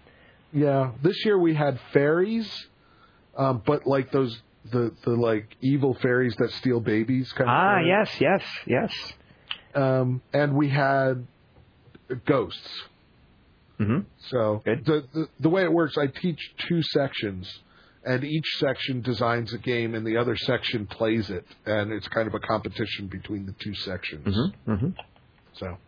Yeah. This year we had fairies, um, but like those the the like evil fairies that steal babies kind of. Ah, yes, yes, yes. Um, and we had ghosts. hmm So the, the the way it works, I teach two sections, and each section designs a game, and the other section plays it, and it's kind of a competition between the two sections. hmm hmm So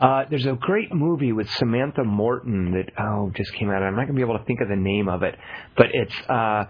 Uh, there's a great movie with Samantha Morton that oh just came out. I'm not gonna be able to think of the name of it, but it's uh,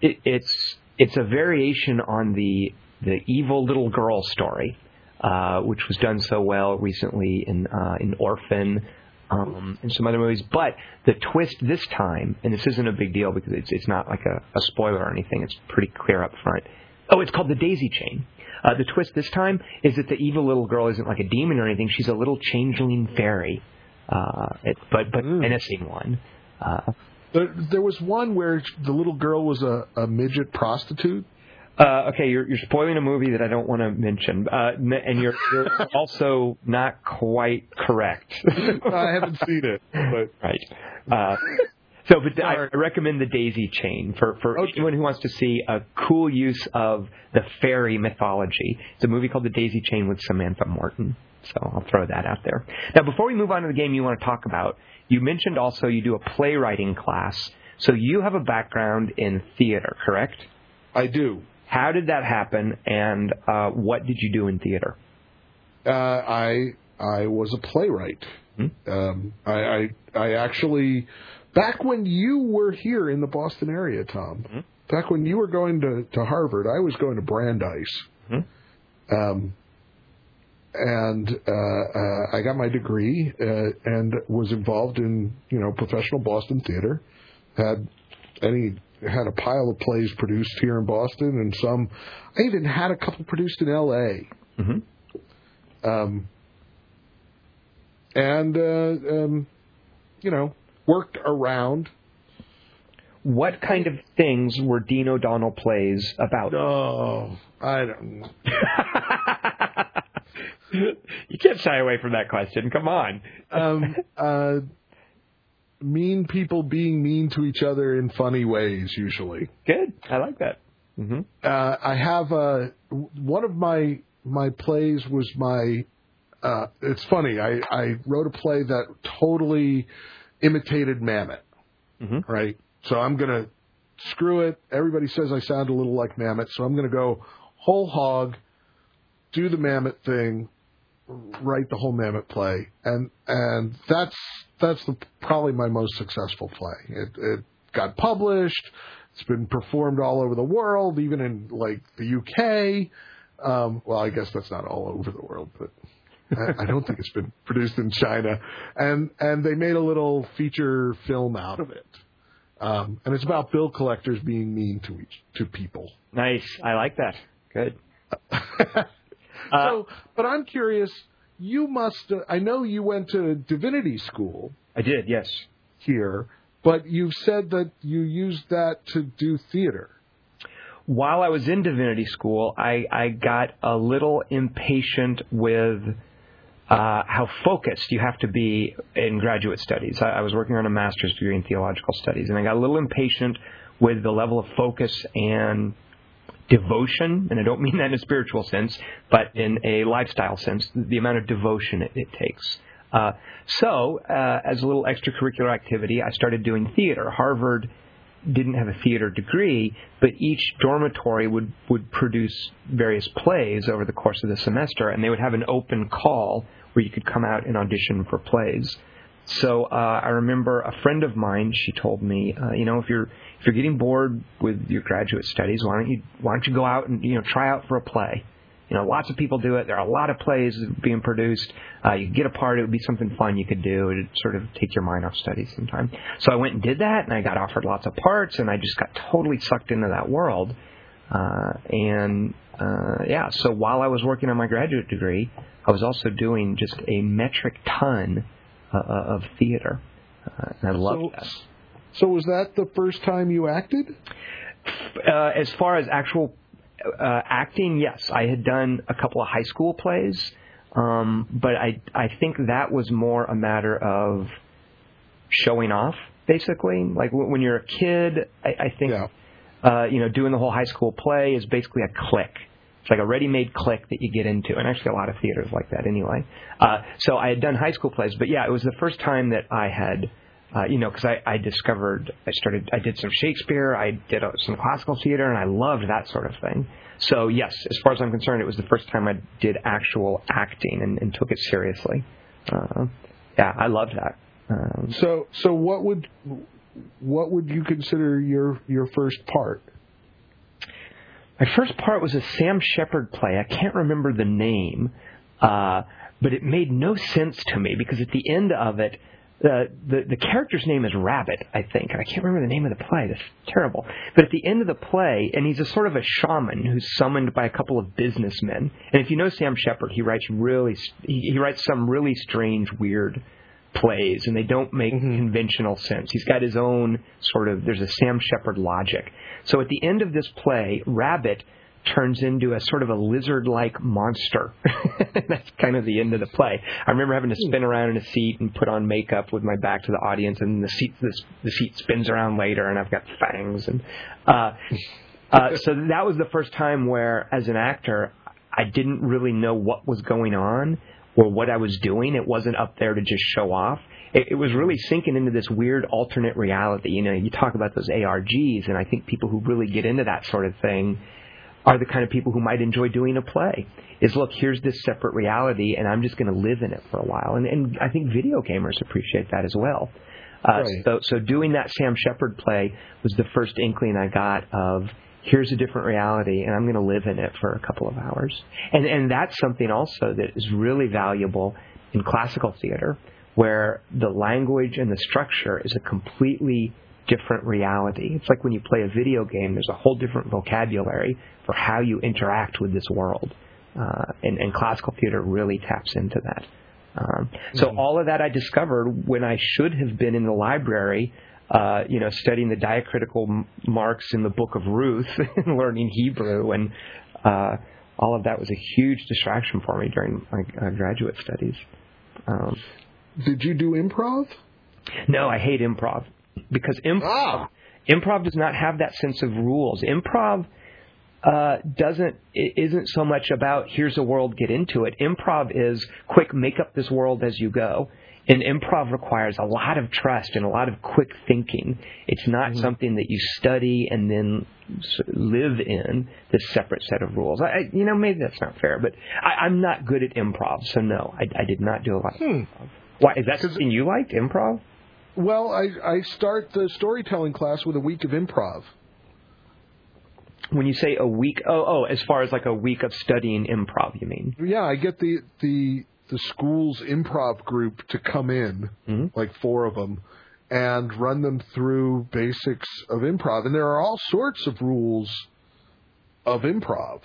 it, it's it's a variation on the the evil little girl story, uh, which was done so well recently in uh, in Orphan. Um, and some other movies, but the twist this time, and this isn't a big deal because it's it's not like a, a spoiler or anything. It's pretty clear up front. Oh, it's called the Daisy Chain. Uh, the twist this time is that the evil little girl isn't like a demon or anything. She's a little changeling fairy, uh, it, but but menacing one. Uh, there, there was one where the little girl was a, a midget prostitute. uh, okay, you're you're spoiling a movie that I don't want to mention, uh, and you're you're also not quite correct. I haven't seen it, but right. Uh, so, but I recommend the Daisy Chain for for Okay. anyone who wants to see a cool use of the fairy mythology. It's a movie called The Daisy Chain with Samantha Morton. So I'll throw that out there. Now, before we move on to the game you want to talk about, you mentioned also you do a playwriting class. So you have a background in theater, correct? I do. How did that happen, and uh, what did you do in theater? Uh, I I was a playwright. Hmm? Um, I, I I actually back when you were here in the Boston area, Tom. Mhm. Back when you were going to, to Harvard, I was going to Brandeis. Mhm. Um, and uh, uh, I got my degree uh, and was involved in you know professional Boston theater. Had any had a pile of plays produced here in Boston, and some I even had a couple produced in L.A. hmm Um, and uh, um, you know worked around. What kind of things were Dean O'Donnell plays about? Oh, I don't. you can't shy away from that question. Come on. Um, uh, mean people being mean to each other in funny ways, usually. Good. I like that. hmm Uh, I have uh, one of my my plays was my. Uh, it's funny. I, I wrote a play that totally imitated Mamet. hmm right? So I'm gonna screw it. Everybody says I sound a little like Mamet, so I'm gonna go whole hog, do the Mamet thing, write the whole Mamet play, and and that's that's the, probably my most successful play. It, it got published. It's been performed all over the world, even in like the UK. Um, well, I guess that's not all over the world, but I, I don't think it's been produced in China. And and they made a little feature film out of it. Um, and it's about bill collectors being mean to each to people. Nice. I like that. Good. so, but I'm curious. You must. Uh, I know you went to divinity school I did. Yes. here, but you've said that you used that to do theater. While I was in divinity school, I, I got a little impatient with uh, how focused you have to be in graduate studies. I, I was working on a master's degree in theological studies, and I got a little impatient with the level of focus and devotion, and I don't mean that in a spiritual sense, but in a lifestyle sense, the amount of devotion it, it takes. Uh, so, uh, as a little extracurricular activity, I started doing theater. Harvard didn't have a theater degree, but each dormitory would, would produce various plays over the course of the semester, and they would have an open call where you could come out and audition for plays. So uh, I remember a friend of mine. She told me, uh, you know, if you're if you're getting bored with your graduate studies, why don't you why don't you go out and you know try out for a play? You know, lots of people do it. There are a lot of plays being produced. Uh, you get a part. It would be something fun you could do to sort of take your mind off studies sometime. So I went and did that, and I got offered lots of parts, and I just got totally sucked into that world. Uh, and uh, yeah, so while I was working on my graduate degree, I was also doing just a metric ton uh, of theater, uh, and I love so, that. So was that the first time you acted? Uh, as far as actual uh, acting, yes, I had done a couple of high school plays, um, but I I think that was more a matter of showing off, basically. Like when you're a kid, I, I think Yeah. uh, you know doing the whole high school play is basically a click. It's like a ready-made click that you get into, and actually a lot of theaters like that anyway. Uh, so I had done high school plays, but yeah, it was the first time that I had. Uh, you know, because I, I discovered, I started, I did some Shakespeare, I did uh, some classical theater, and I loved that sort of thing. So yes, as far as I'm concerned, it was the first time I did actual acting and, and took it seriously. Uh, yeah, I loved that. Um, So so what would what would you consider your your first part? My first part was a Sam Shepard play. I can't remember the name, uh, but it made no sense to me because at the end of it, uh, the the character's name is Rabbit, I think, and I can't remember the name of the play. That's terrible. But at the end of the play, and he's a sort of a shaman who's summoned by a couple of businessmen. And if you know Sam Shepard, he writes really he, he writes some really strange, weird plays, and they don't make conventional sense. He's got his own sort of there's a Sam Shepard logic. So at the end of this play, Rabbit turns into a sort of a lizard-like monster. That's kind of the end of the play. I remember having to spin around in a seat and put on makeup with my back to the audience, and the seat the, the seat spins around later, and I've got fangs. And uh, uh, so that was the first time where, as an actor, I didn't really know what was going on or what I was doing. It wasn't up there to just show off. It, it was really sinking into this weird alternate reality. You know, you talk about those ARGs, and I think people who really get into that sort of thing are the kind of people who might enjoy doing a play. Is look, here's this separate reality, and I'm just going to live in it for a while. And, and I think video gamers appreciate that as well. Uh, Right. so, so doing that Sam Shepard play was the first inkling I got of here's a different reality, and I'm going to live in it for a couple of hours. And and that's something also that is really valuable in classical theater, where the language and the structure is a completely different reality. It's like when you play a video game, there's a whole different vocabulary for how you interact with this world. Uh, and, and classical theater really taps into that. Um, so all of that I discovered when I should have been in the library, uh, you know, studying the diacritical marks in the Book of Ruth and learning Hebrew, and uh, all of that was a huge distraction for me during my uh, graduate studies. Um, Did you do improv? no, I hate improv because improv Ah. improv does not have that sense of rules. Improv uh, doesn't isn't so much about here's a world, get into it. Improv is quick, make up this world as you go. And improv requires a lot of trust and a lot of quick thinking. It's not mm-hmm. something that you study and then live in this separate set of rules. I, you know, maybe that's not fair, but I, I'm not good at improv, so no, I, I did not do a lot of hmm. improv. Why is that something you liked? Improv? Well, I I start the storytelling class with a week of improv. When you say a week, oh, oh, as far as like a week of studying improv, you mean? Yeah, I get the the the school's improv group to come in, Mhm. like four of them, and run them through basics of improv. And there are all sorts of rules of improv.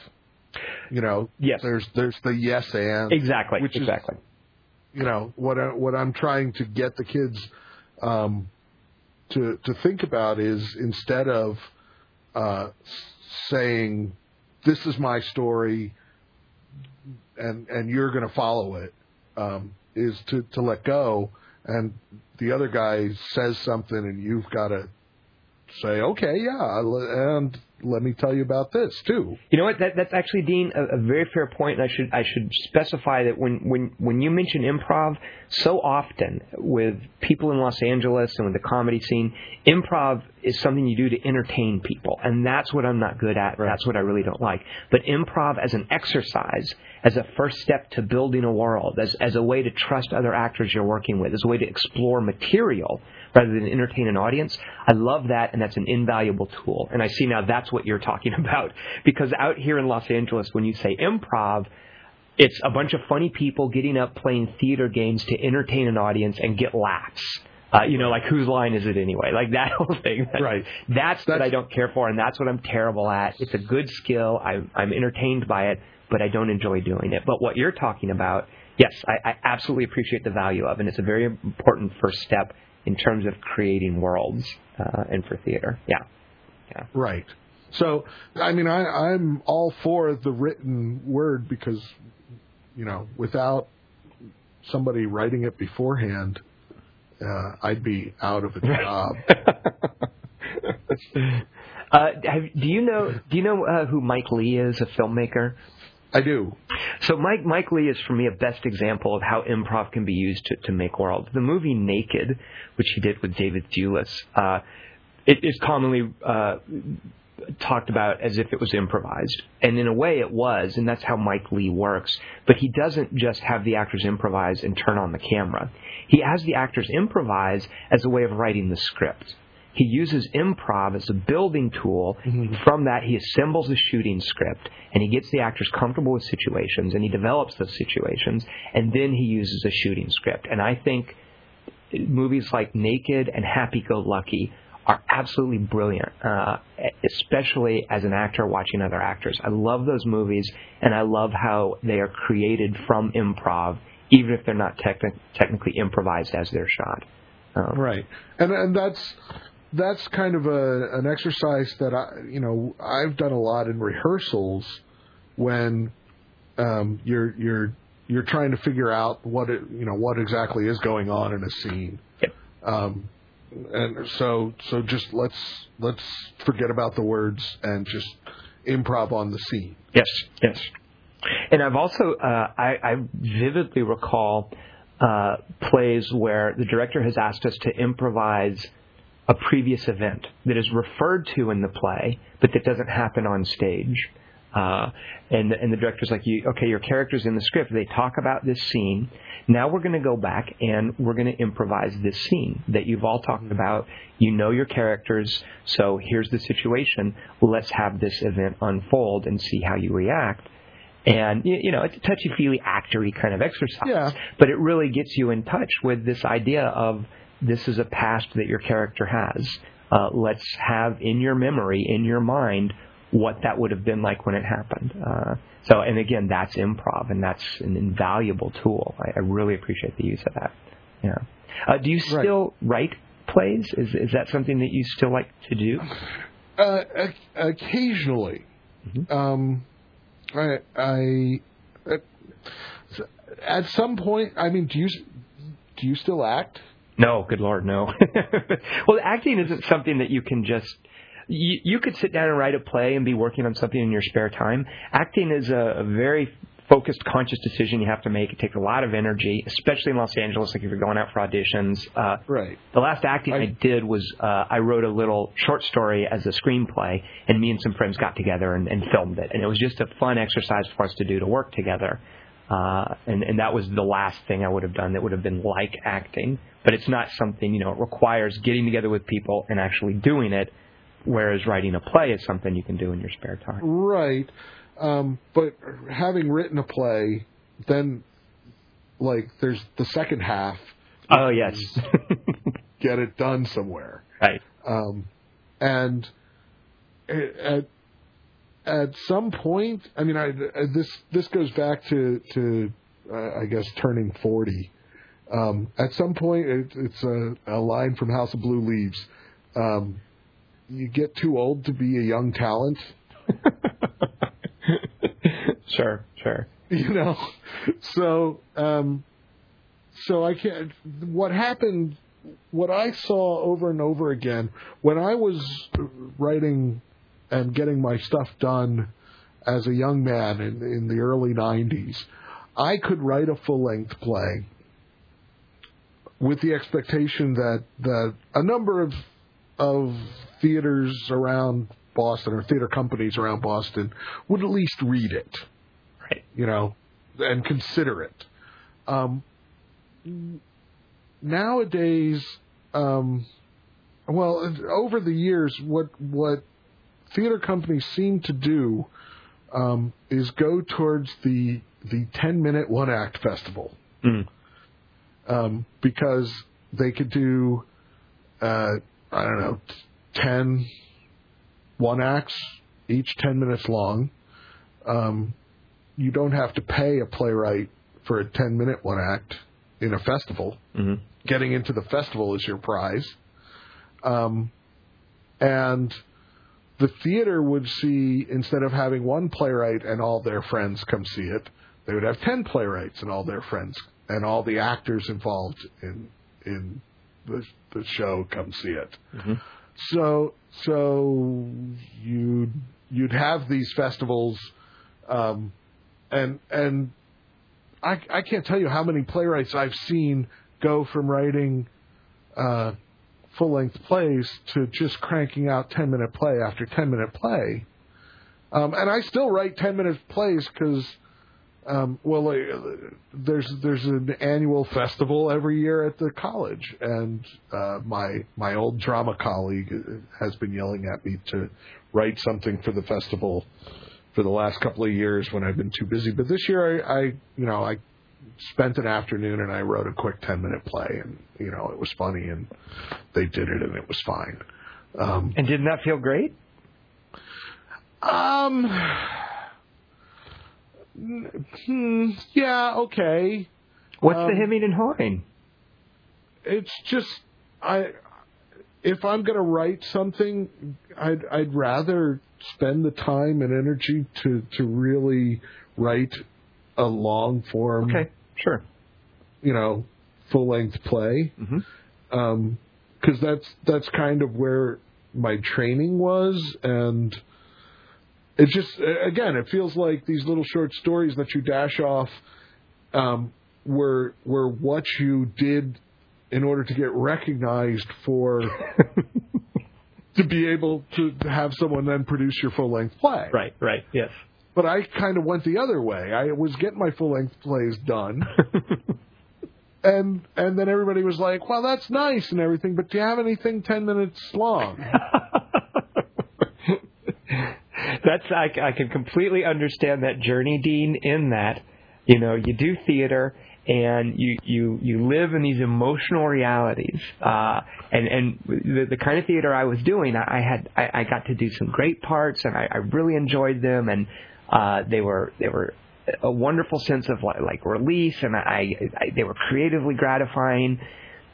You know, Yes. there's there's the yes and Exactly. Which is- exactly. you know what I, what I'm trying to get the kids um, to to think about is instead of uh, saying this is my story and and you're going to follow it um, is to to let go. And the other guy says something and you've got to say okay yeah and let me tell you about this too. You know what? That, that's actually, Dean, a, a very fair point. And I should I should specify that when when when you mention improv, so often with people in Los Angeles and with the comedy scene, improv is something you do to entertain people, and that's what I'm not good at. Right. That's what I really don't like. But improv as an exercise, as a first step to building a world, as as a way to trust other actors you're working with, as a way to explore material rather than entertain an audience. I love that, and that's an invaluable tool. And I see now that's what you're talking about. Because out here in Los Angeles, when you say improv, it's a bunch of funny people getting up playing theater games to entertain an audience and get laughs. Uh, you know, like whose line is it anyway? Like that whole thing. Right. That's, what I don't care for, and that's what I'm terrible at. It's a good skill. I'm, I'm entertained by it, but I don't enjoy doing it. But what you're talking about, yes, I, I absolutely appreciate the value of, and it's a very important first step in terms of creating worlds uh, and for theater. Yeah. Yeah. Right. So, I mean, I, I'm all for the written word because, you know, without somebody writing it beforehand, uh, I'd be out of a job. uh, have, do you know? Do you know uh, who Mike Leigh is, a filmmaker? I do. So Mike Mike Leigh is for me a best example of how improv can be used to, to make worlds. The movie Naked, which he did with David Thewlis, uh, it is commonly uh, talked about as if it was improvised, and in a way it was, and that's how Mike Leigh works. But he doesn't just have the actors improvise and turn on the camera. He has the actors improvise as a way of writing the script he uses improv as a building tool. Mm-hmm. From that, he assembles a shooting script and he gets the actors comfortable with situations and he develops those situations and then he uses a shooting script. And I think movies like Naked and Happy Go Lucky are absolutely brilliant, uh, especially as an actor watching other actors. I love those movies and I love how they are created from improv, even if they're not techni- technically improvised as they're shot. Um, right, and and that's that's kind of a an exercise that I you know I've done a lot in rehearsals when um, you're you're you're trying to figure out what it you know what exactly is going on in a scene. Yep. Um, and so so just let's let's forget about the words and just improv on the scene. Yes, yes. And I've also uh, I, I vividly recall uh, plays where the director has asked us to improvise a previous event that is referred to in the play, but that doesn't happen on stage. Uh, and and the director's like, you, okay, your character's in the script. They talk about this scene. Now we're going to go back and we're going to improvise this scene that you've all talked about. You know your characters, so here's the situation. Let's have this event unfold and see how you react. And you know, it's a touchy-feely, actory kind of exercise, Yeah. but it really gets you in touch with this idea of this is a past that your character has. Uh, let's have in your memory, in your mind, what that would have been like when it happened. Uh, so, and again, that's improv, and that's an invaluable tool. I, I really appreciate the use of that. Yeah. Uh, do you Right. still write plays? Is is that something that you still like to do? Uh, oc- occasionally, um, I, I at, at some point. I mean, do you do you still act? No, good lord, no. well, acting isn't something that you can just. You, you could sit down and write a play and be working on something in your spare time. Acting is a, a very focused, conscious decision you have to make. It takes a lot of energy, especially in Los Angeles. Like if you're going out for auditions. Uh, Right. the last acting I, I- did was uh, I wrote a little short story as a screenplay, and me and some friends got together and, and filmed it. And it was just a fun exercise for us to do to work together. Uh, and, and that was the last thing I would have done that would have been like acting. But it's not something, you know, it requires getting together with people and actually doing it, whereas writing a play is something you can do in your spare time. Right. Um, but having written a play, then like there's the second half. Oh, yes. Get it done somewhere. right. Um, and at at some point, I mean, I, I- this this goes back to to uh, I guess turning forty. Um, at some point, it, it's a, a line from House of Blue Leaves. Um, you get too old to be a young talent. sure, sure. you know so um so i can't what happened what i saw over and over again when i was writing and getting my stuff done as a young man in, in the early 90s, I could write a full length play with the expectation that, that a number of, of theaters around Boston or theater companies around Boston would at least read it. Right. You know, and consider it. Um, nowadays, um, well, over the years, what what theater companies seem to do um, is go towards the the ten minute one act festival Mm. um, because they could do uh, I don't know 10 one acts each ten minutes long. Um, you don't have to pay a playwright for a ten minute one act in a festival hmm getting into the festival is your prize. Um, and the theater would see, instead of having one playwright and all their friends come see it, they would have 10 playwrights and all their friends and all the actors involved in, in the, the show come see it. Mhm. So, so you'd, you'd have these festivals, um, and, and I, I can't tell you how many playwrights I've seen go from writing uh, full length plays to just cranking out 10 minute play after 10 minute play. Um, and I still write 10 minute plays because, um, well, uh, there's there's an annual festival every year at the college, and uh, my my old drama colleague has been yelling at me to write something for the festival for the last couple of years when I've been too busy. But this year, I, I you know I spent an afternoon and I wrote a quick 10 minute play and you know it was funny and they did it and it was fine. Um And didn't that feel great? um hmm, yeah, okay. What's Um, the hemming and hawing? It's just I if I'm going to write something I'd I'd rather spend the time and energy to to really write a long form Okay, sure. you know, full length play. hmm Um 'cause that's that's kind of where my training was, and it just again it feels like these little short stories that you dash off um, were were what you did in order to get recognized for to be able to have someone then produce your full length play. Right, right, yes. But I kind of went the other way. I was getting my full length plays done. and and then everybody was like, "Well, that's nice and everything, but do you have anything ten minutes long?" That's I, I can completely understand that journey, Dean. In that, you know, you do theater and you you you live in these emotional realities. Uh, and and the, the kind of theater I was doing, I, I had I, I got to do some great parts, and I, I really enjoyed them, and uh, they were they were a wonderful sense of like, like release, and I, I they were creatively gratifying.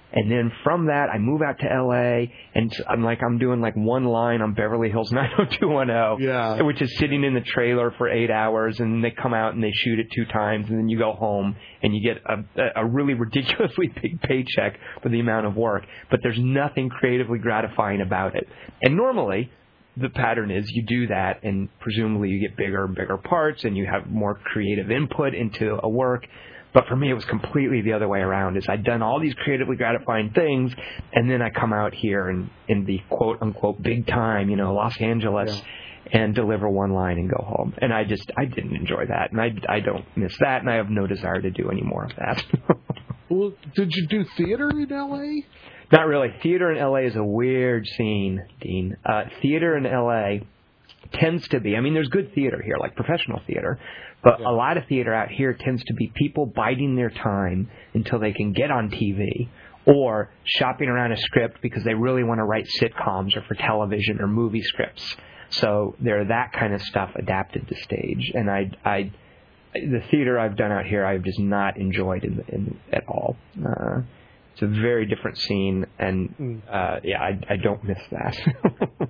And then from that, I move out to LA, and I'm like, I'm doing like one line on Beverly Hills 90210, Yeah. which is sitting in the trailer for eight hours, and they come out and they shoot it two times, and then you go home and you get a, a really ridiculously big paycheck for the amount of work, but there's nothing creatively gratifying about it. And normally, the pattern is you do that, and presumably you get bigger and bigger parts, and you have more creative input into a work. But for me, it was completely the other way around. Is I'd done all these creatively gratifying things, and then I come out here and in the quote unquote big time, you know, Los Angeles, and deliver one line and go home. And I just I didn't enjoy that, and I I don't miss that, and I have no desire to do any more of that. well, did you do theater in LA? Not really. Theater in LA is a weird scene, Dean. Uh, theater in LA tends to be, I mean, there's good theater here, like professional theater, but a lot of theater out here tends to be people biding their time until they can get on TV or shopping around a script because they really want to write sitcoms or for television or movie scripts. So they're that kind of stuff adapted to stage. And I, I, the theater I've done out here, I've just not enjoyed in, in at all. Uh, it's a very different scene, and uh, yeah, I, I don't miss that.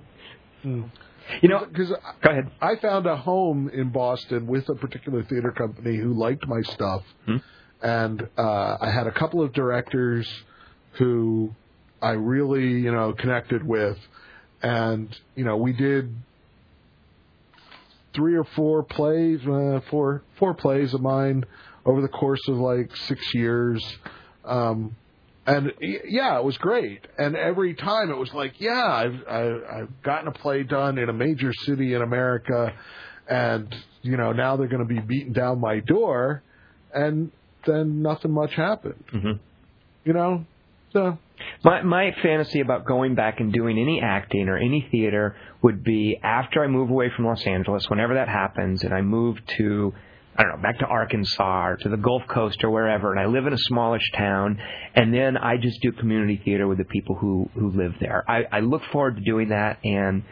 You know, because go ahead. I found a home in Boston with a particular theater company who liked my stuff, Hmm. and uh, I had a couple of directors who I really, you know, connected with, and you know, we did three or four plays, uh, four four plays of mine over the course of like six years. Um, and yeah, it was great. And every time it was like, yeah, I've I've, I've gotten a play done in a major city in America, and you know now they're going to be beating down my door, and then nothing much happened. Mm-hmm. You know, so my my fantasy about going back and doing any acting or any theater would be after I move away from Los Angeles, whenever that happens, and I move to I don't know, back to Arkansas or to the Gulf Coast or wherever, and I live in a smallish town, and then I just do community theater with the people who who live there. I, I look forward to doing that, and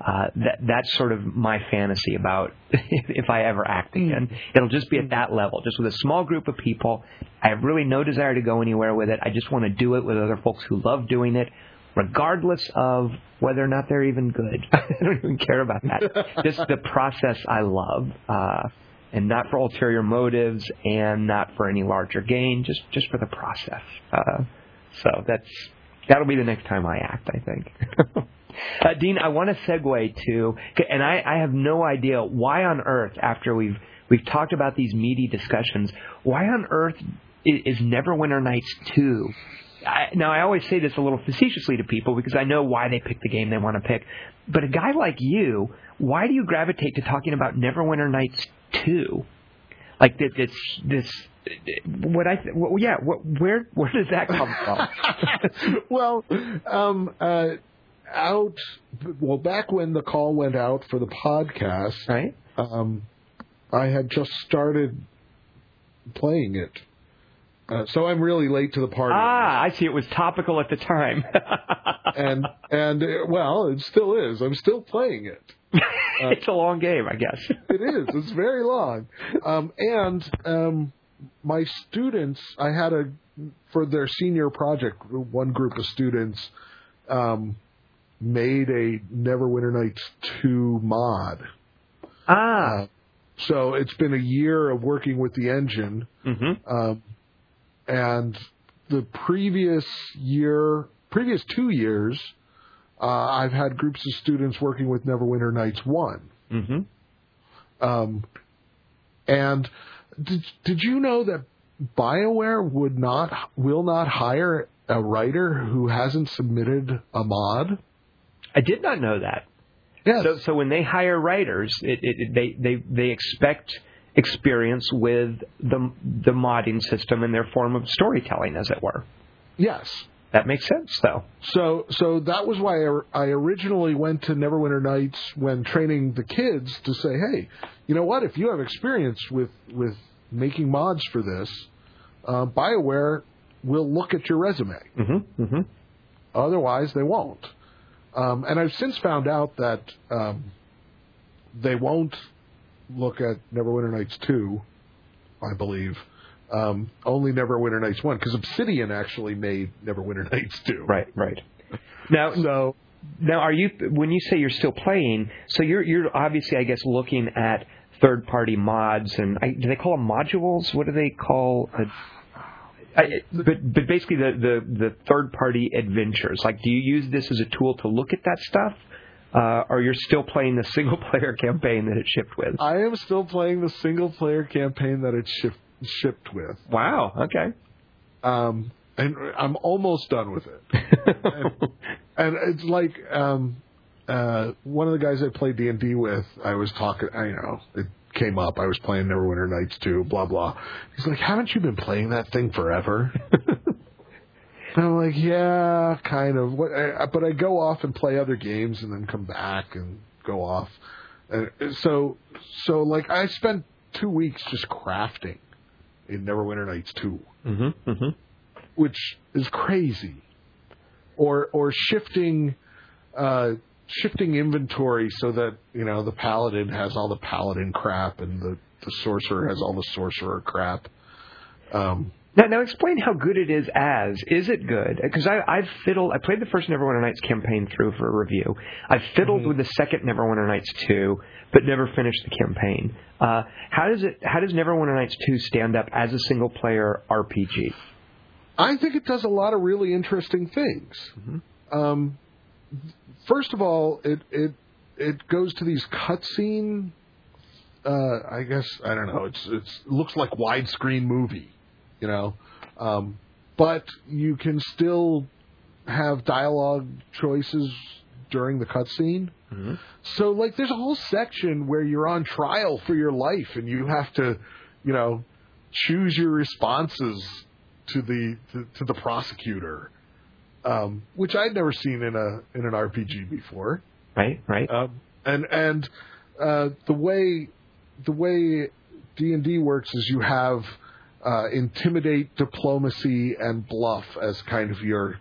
uh, that that's sort of my fantasy about if I ever act again. It'll just be at that level, just with a small group of people. I have really no desire to go anywhere with it. I just want to do it with other folks who love doing it, regardless of whether or not they're even good. I don't even care about that. just the process I love. Uh, and not for ulterior motives and not for any larger gain, just just for the process. Uh, so that's that'll be the next time I act, I think. uh, Dean, I want to segue to, and I, I have no idea why on earth, after we've we've talked about these meaty discussions, why on earth is, is Neverwinter Nights two? I, now I always say this a little facetiously to people because I know why they pick the game they want to pick. But a guy like you, why do you gravitate to talking about Neverwinter Nights two? Like this, this, this what I, well, yeah, what, where, where does that come from? well, um, uh, out, well, back when the call went out for the podcast, right? Um, I had just started playing it. Uh, so I'm really late to the party. Ah, I see. It was topical at the time. and and well, it still is. I'm still playing it. Uh, it's a long game, I guess. it is. It's very long. Um, and um, my students, I had a for their senior project. One group of students um, made a Neverwinter Nights two mod. Ah. Uh, so it's been a year of working with the engine. Mm-hmm. Um, and the previous year, previous two years, uh, I've had groups of students working with Neverwinter Nights one. Mm-hmm. Um, and did did you know that BioWare would not will not hire a writer who hasn't submitted a mod? I did not know that. Yes. So, so when they hire writers, it, it, it, they they they expect experience with the the modding system and their form of storytelling, as it were. Yes. That makes sense, though. So, so that was why I, I originally went to Neverwinter Nights when training the kids to say, hey, you know what? If you have experience with with making mods for this, uh, Bioware will look at your resume. Mm-hmm, mm-hmm. Otherwise, they won't. Um, and I've since found out that um, they won't look at Neverwinter Nights two, I believe. Um, only Neverwinter Nights one because Obsidian actually made Neverwinter Nights two. Right, right. Now, So now are you when you say you're still playing? So you're you're obviously, I guess, looking at third party mods and I, do they call them modules? What do they call? A, I, but but basically the, the the third party adventures. Like, do you use this as a tool to look at that stuff? Uh, or you're still playing the single player campaign that it shipped with? I am still playing the single player campaign that it shipped shipped with. Wow. Okay. Um, and I'm almost done with it. and, and it's like um, uh, one of the guys I played D and D with. I was talking. I you know it came up. I was playing Neverwinter Nights two. Blah blah. He's like, "Haven't you been playing that thing forever?" and I'm like, "Yeah, kind of." What, I, but I go off and play other games and then come back and go off. And so so like I spent two weeks just crafting in Neverwinter Nights two Mm-hmm. Mm-hmm. which is crazy. Or or shifting uh, shifting inventory so that you know the paladin has all the paladin crap and the the sorcerer has all the sorcerer crap. Um, Now, now explain how good it is as. Is it good? Because I, I've fiddled. I played the first Neverwinter Nights campaign through for a review. I fiddled Mm-hmm. with the second Neverwinter Nights two, but never finished the campaign. Uh, how does it? How does Neverwinter Nights two stand up as a single player RPG? I think it does a lot of really interesting things. Um, first of all, it it it goes to these cutscene uh, I guess I don't know. It's it's it looks like widescreen movie, you know, um, but you can still have dialogue choices during the cutscene. Mm-hmm. So like, there's a whole section where you're on trial for your life, and you have to, you know, choose your responses to the to, to the prosecutor, um, which I'd never seen in a in an RPG before. Right, right. Um, and and uh, the way the way D and D works is you have uh, intimidate, diplomacy, and bluff as kind of your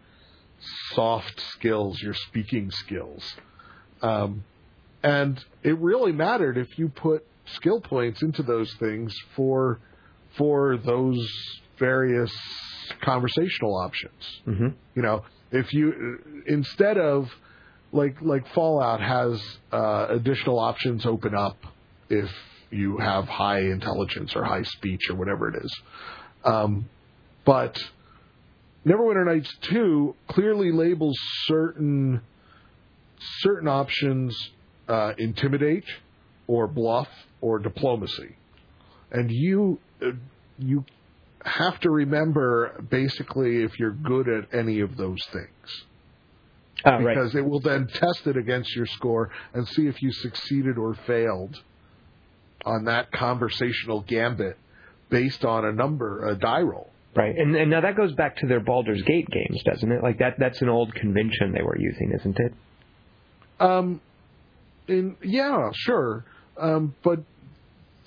soft skills, your speaking skills. Um, and it really mattered if you put skill points into those things for for those various conversational options. Mm-hmm. You know, if you instead of like like Fallout has uh, additional options open up if you have high intelligence or high speech or whatever it is. Um, but Neverwinter Nights 2 clearly labels certain certain options uh, intimidate or bluff or diplomacy. And you uh, you have to remember basically if you're good at any of those things Oh, right. because it will then test it against your score and see if you succeeded or failed on that conversational gambit based on a number, a die roll. Right, and, and now that goes back to their Baldur's Gate games, doesn't it? Like that that's an old convention they were using, isn't it? Um, in yeah, sure, um, but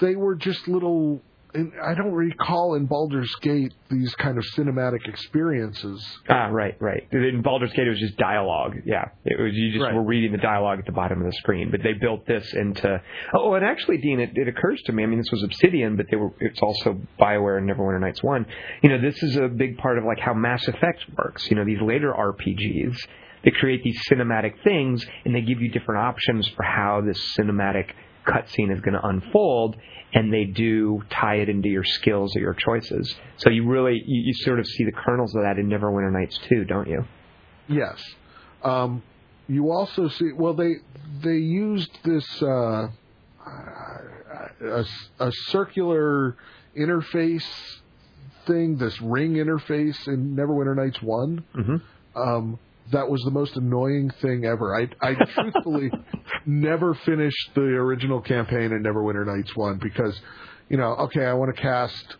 they were just little. I don't recall in Baldur's Gate these kind of cinematic experiences. Ah, right, right. In Baldur's Gate, it was just dialogue. Yeah, it was you just Right. were reading the dialogue at the bottom of the screen. But they built this into. Oh, and actually, Dean, it, it occurs to me. I mean, this was Obsidian, but they were. It's also Bioware and Neverwinter Nights One. You know, this is a big part of like how Mass Effect works. You know, these later RPGs. They create these cinematic things, and they give you different options for how this cinematic cutscene is going to unfold, and they do tie it into your skills or your choices. So you really, you, you sort of see the kernels of that in Neverwinter Nights too, don't you? Yes. Um, you also see. Well, they they used this uh, a, a circular interface thing, this ring interface in Neverwinter Nights One. Mm-hmm. Um, that was the most annoying thing ever. I, I truthfully never finished the original campaign in Neverwinter Nights one because, you know, okay, I want to cast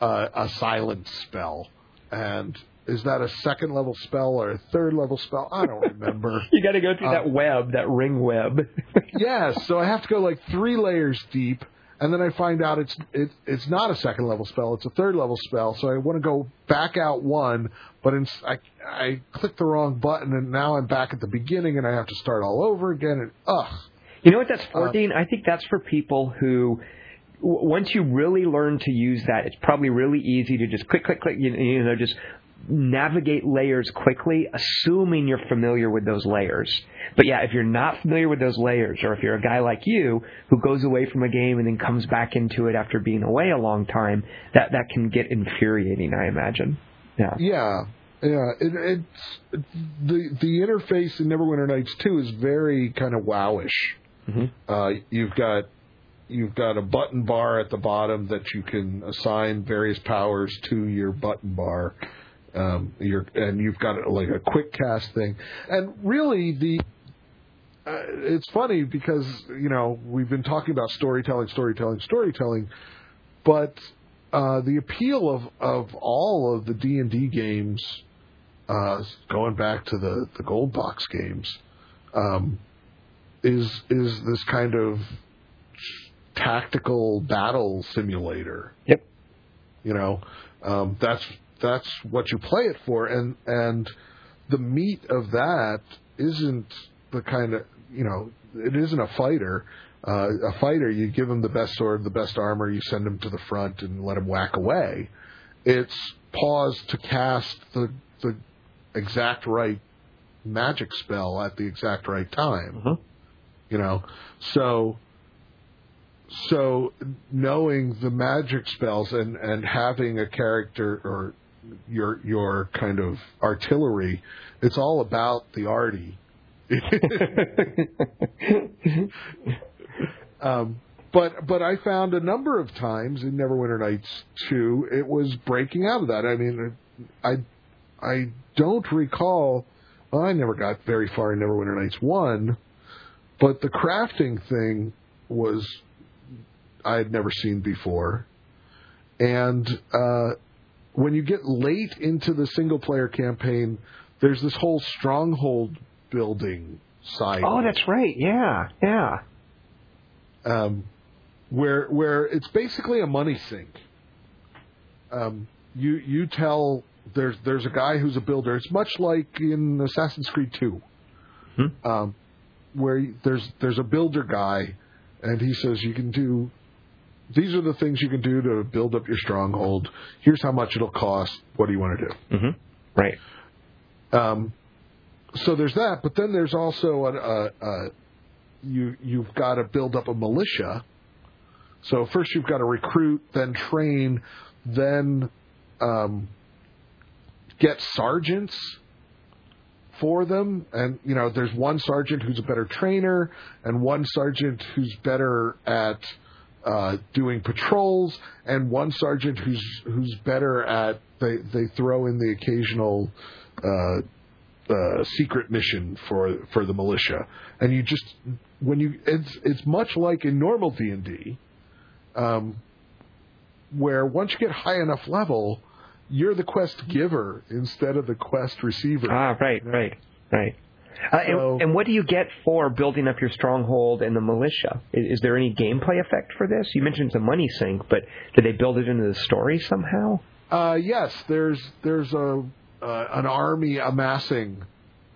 uh, a silence spell, and is that a second level spell or a third level spell? I don't remember. You got to go through Uh, that web, that ring web. yes, so I have to go like three layers deep, and then I find out it's it, it's not a second level spell; it's a third level spell. So I want to go back out one, but in, I I click the wrong button, and now I'm back at the beginning, and I have to start all over again. And ugh, You know what that's for, Uh, Dean? I think that's for people who, once you really learn to use that, it's probably really easy to just click, click, click, you, you know, just navigate layers quickly, assuming you're familiar with those layers. But yeah, if you're not familiar with those layers, or if you're a guy like you who goes away from a game and then comes back into it after being away a long time, that that can get infuriating, I imagine. Yeah. yeah, yeah. It, it's the the interface in Neverwinter Nights two is very kind of wowish. Mhm. Uh, you've got you've got a button bar at the bottom that you can assign various powers to your button bar. Um, your and you've got like a quick cast thing, and really the. Uh, it's funny because you know we've been talking about storytelling, storytelling, storytelling, but uh, the appeal of of all of the D and D games, uh, going back to the the gold box games, um, is is this kind of tactical battle simulator. Yep. You know, um, that's that's what you play it for, and and the meat of that isn't the kind of you know it isn't a fighter. Uh, a fighter, you give him the best sword, the best armor, you send him to the front and let him whack away. It's pause to cast the the exact right magic spell at the exact right time Mhm. you know so so knowing the magic spells and and having a character or your your kind of artillery it's all about the arty um but but I found a number of times in Neverwinter Nights two, it was breaking out of that. I mean, I I don't recall. Well, I never got very far in Neverwinter Nights one, but the crafting thing was I had never seen before, and uh, when you get late into the single player campaign, there's this whole stronghold building side. Oh, that's right. Yeah, yeah. Um, where where it's basically a money sink. Um, you you tell there's there's a guy who's a builder. It's much like in Assassin's Creed 2, Hmm. um, where there's there's a builder guy, and he says you can do. These are the things you can do to build up your stronghold. Here's how much it'll cost. What do you want to do? Mm-hmm. Right. Um, so there's that, but then there's also a, a, a you you've got to build up a militia. So first you've got to recruit, then train, then um, get sergeants for them. And you know, there's one sergeant who's a better trainer, and one sergeant who's better at uh, doing patrols, and one sergeant who's who's better at they they throw in the occasional. Uh, uh, secret mission for for the militia, and you just when you it's it's much like in normal D and D, um, where once you get high enough level, you're the quest giver instead of the quest receiver. Ah, right, right, right. Uh, So- and, and what do you get for building up your stronghold and the militia? Is, is there any gameplay effect for this? You mentioned it's a money sink, but did they build it into the story somehow? Uh, yes, there's there's a uh, an army amassing,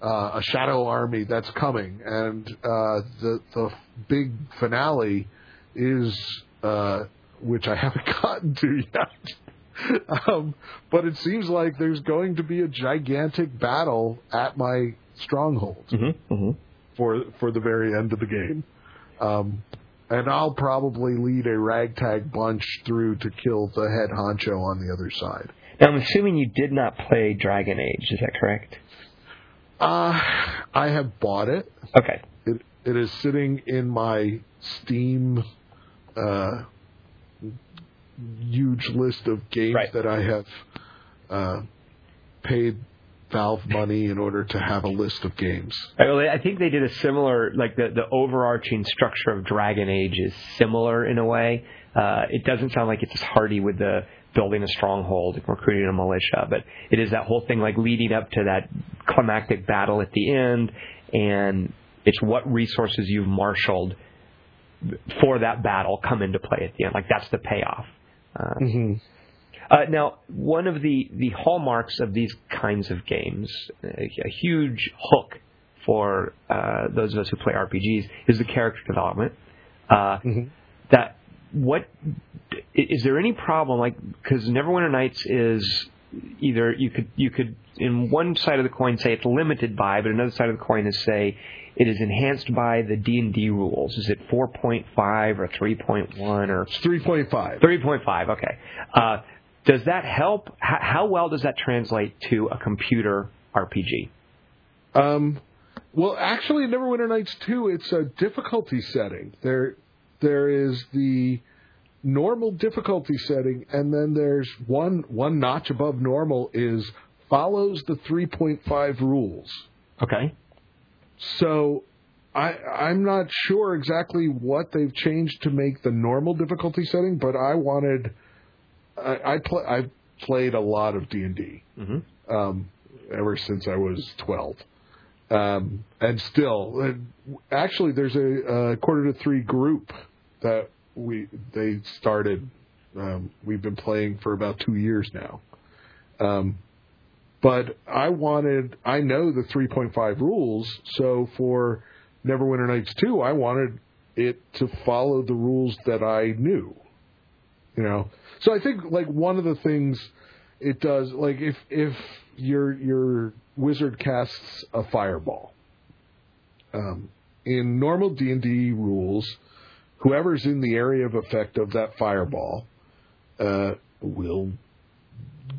uh, a shadow army that's coming, and uh, the the big finale is uh, which I haven't gotten to yet. um, but it seems like there's going to be a gigantic battle at my stronghold Mm-hmm. mm-hmm. for for the very end of the game. Um, and I'll probably lead a ragtag bunch through to kill the head honcho on the other side. Now, I'm assuming you did not play Dragon Age. Is that correct? Uh, I have bought it. Okay. It it is sitting in my Steam uh, huge list of games Right. that I have uh, paid Valve money in order to have a list of games. I, think they did a similar, like the, the overarching structure of Dragon Age is similar in a way. Uh, it doesn't sound like it's as hardy with the building a stronghold and recruiting a militia, but it is that whole thing like leading up to that climactic battle at the end, and it's what resources you've marshaled for that battle come into play at the end. Like that's the payoff. Uh, Mm-hmm. Uh, now, one of the, the hallmarks of these kinds of games, a, a huge hook for uh, those of us who play RPGs, is the character development. Uh, That what is there any problem? Like because Neverwinter Nights is either you could you could in one side of the coin say it's limited by, but another side of the coin is say it is enhanced by the D and D rules. Is it 4.5 or 3.1 or three point five. 3.5, okay. Uh, does that help? H- how well does that translate to a computer RPG? Um, well, actually, in Neverwinter Nights 2, it's a difficulty setting. There, there is the normal difficulty setting, and then there's one one notch above normal is follows the 3.5 rules. Okay. So I I'm not sure exactly what they've changed to make the normal difficulty setting, but I wanted I I, pl- I played a lot of D and D Mm-hmm. um, ever since I was 12. Um, and still, uh, actually, there's a, a quarter to three group that we they started. Um, we've been playing for about two years now. Um, but I wanted, I know the 3.5 rules, so for Neverwinter Nights 2, I wanted it to follow the rules that I knew. You know, so I think like one of the things it does like if if your your wizard casts a fireball um, in normal D and D rules, whoever's in the area of effect of that fireball uh, will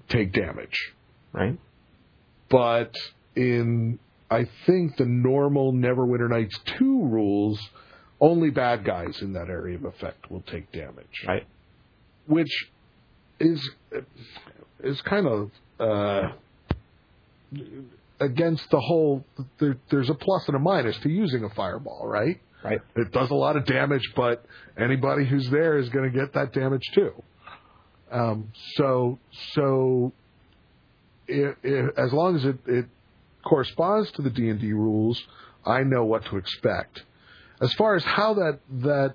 take damage. Right. But in I think the normal Neverwinter Nights two rules, only bad guys in that area of effect will take damage. Right. Which is is kind of uh, against the whole. There, there's a plus and a minus to using a fireball, right? Right. It does a lot of damage, but anybody who's there is going to get that damage too. Um, so so it, it, as long as it, it corresponds to the D and D rules, I know what to expect. As far as how that that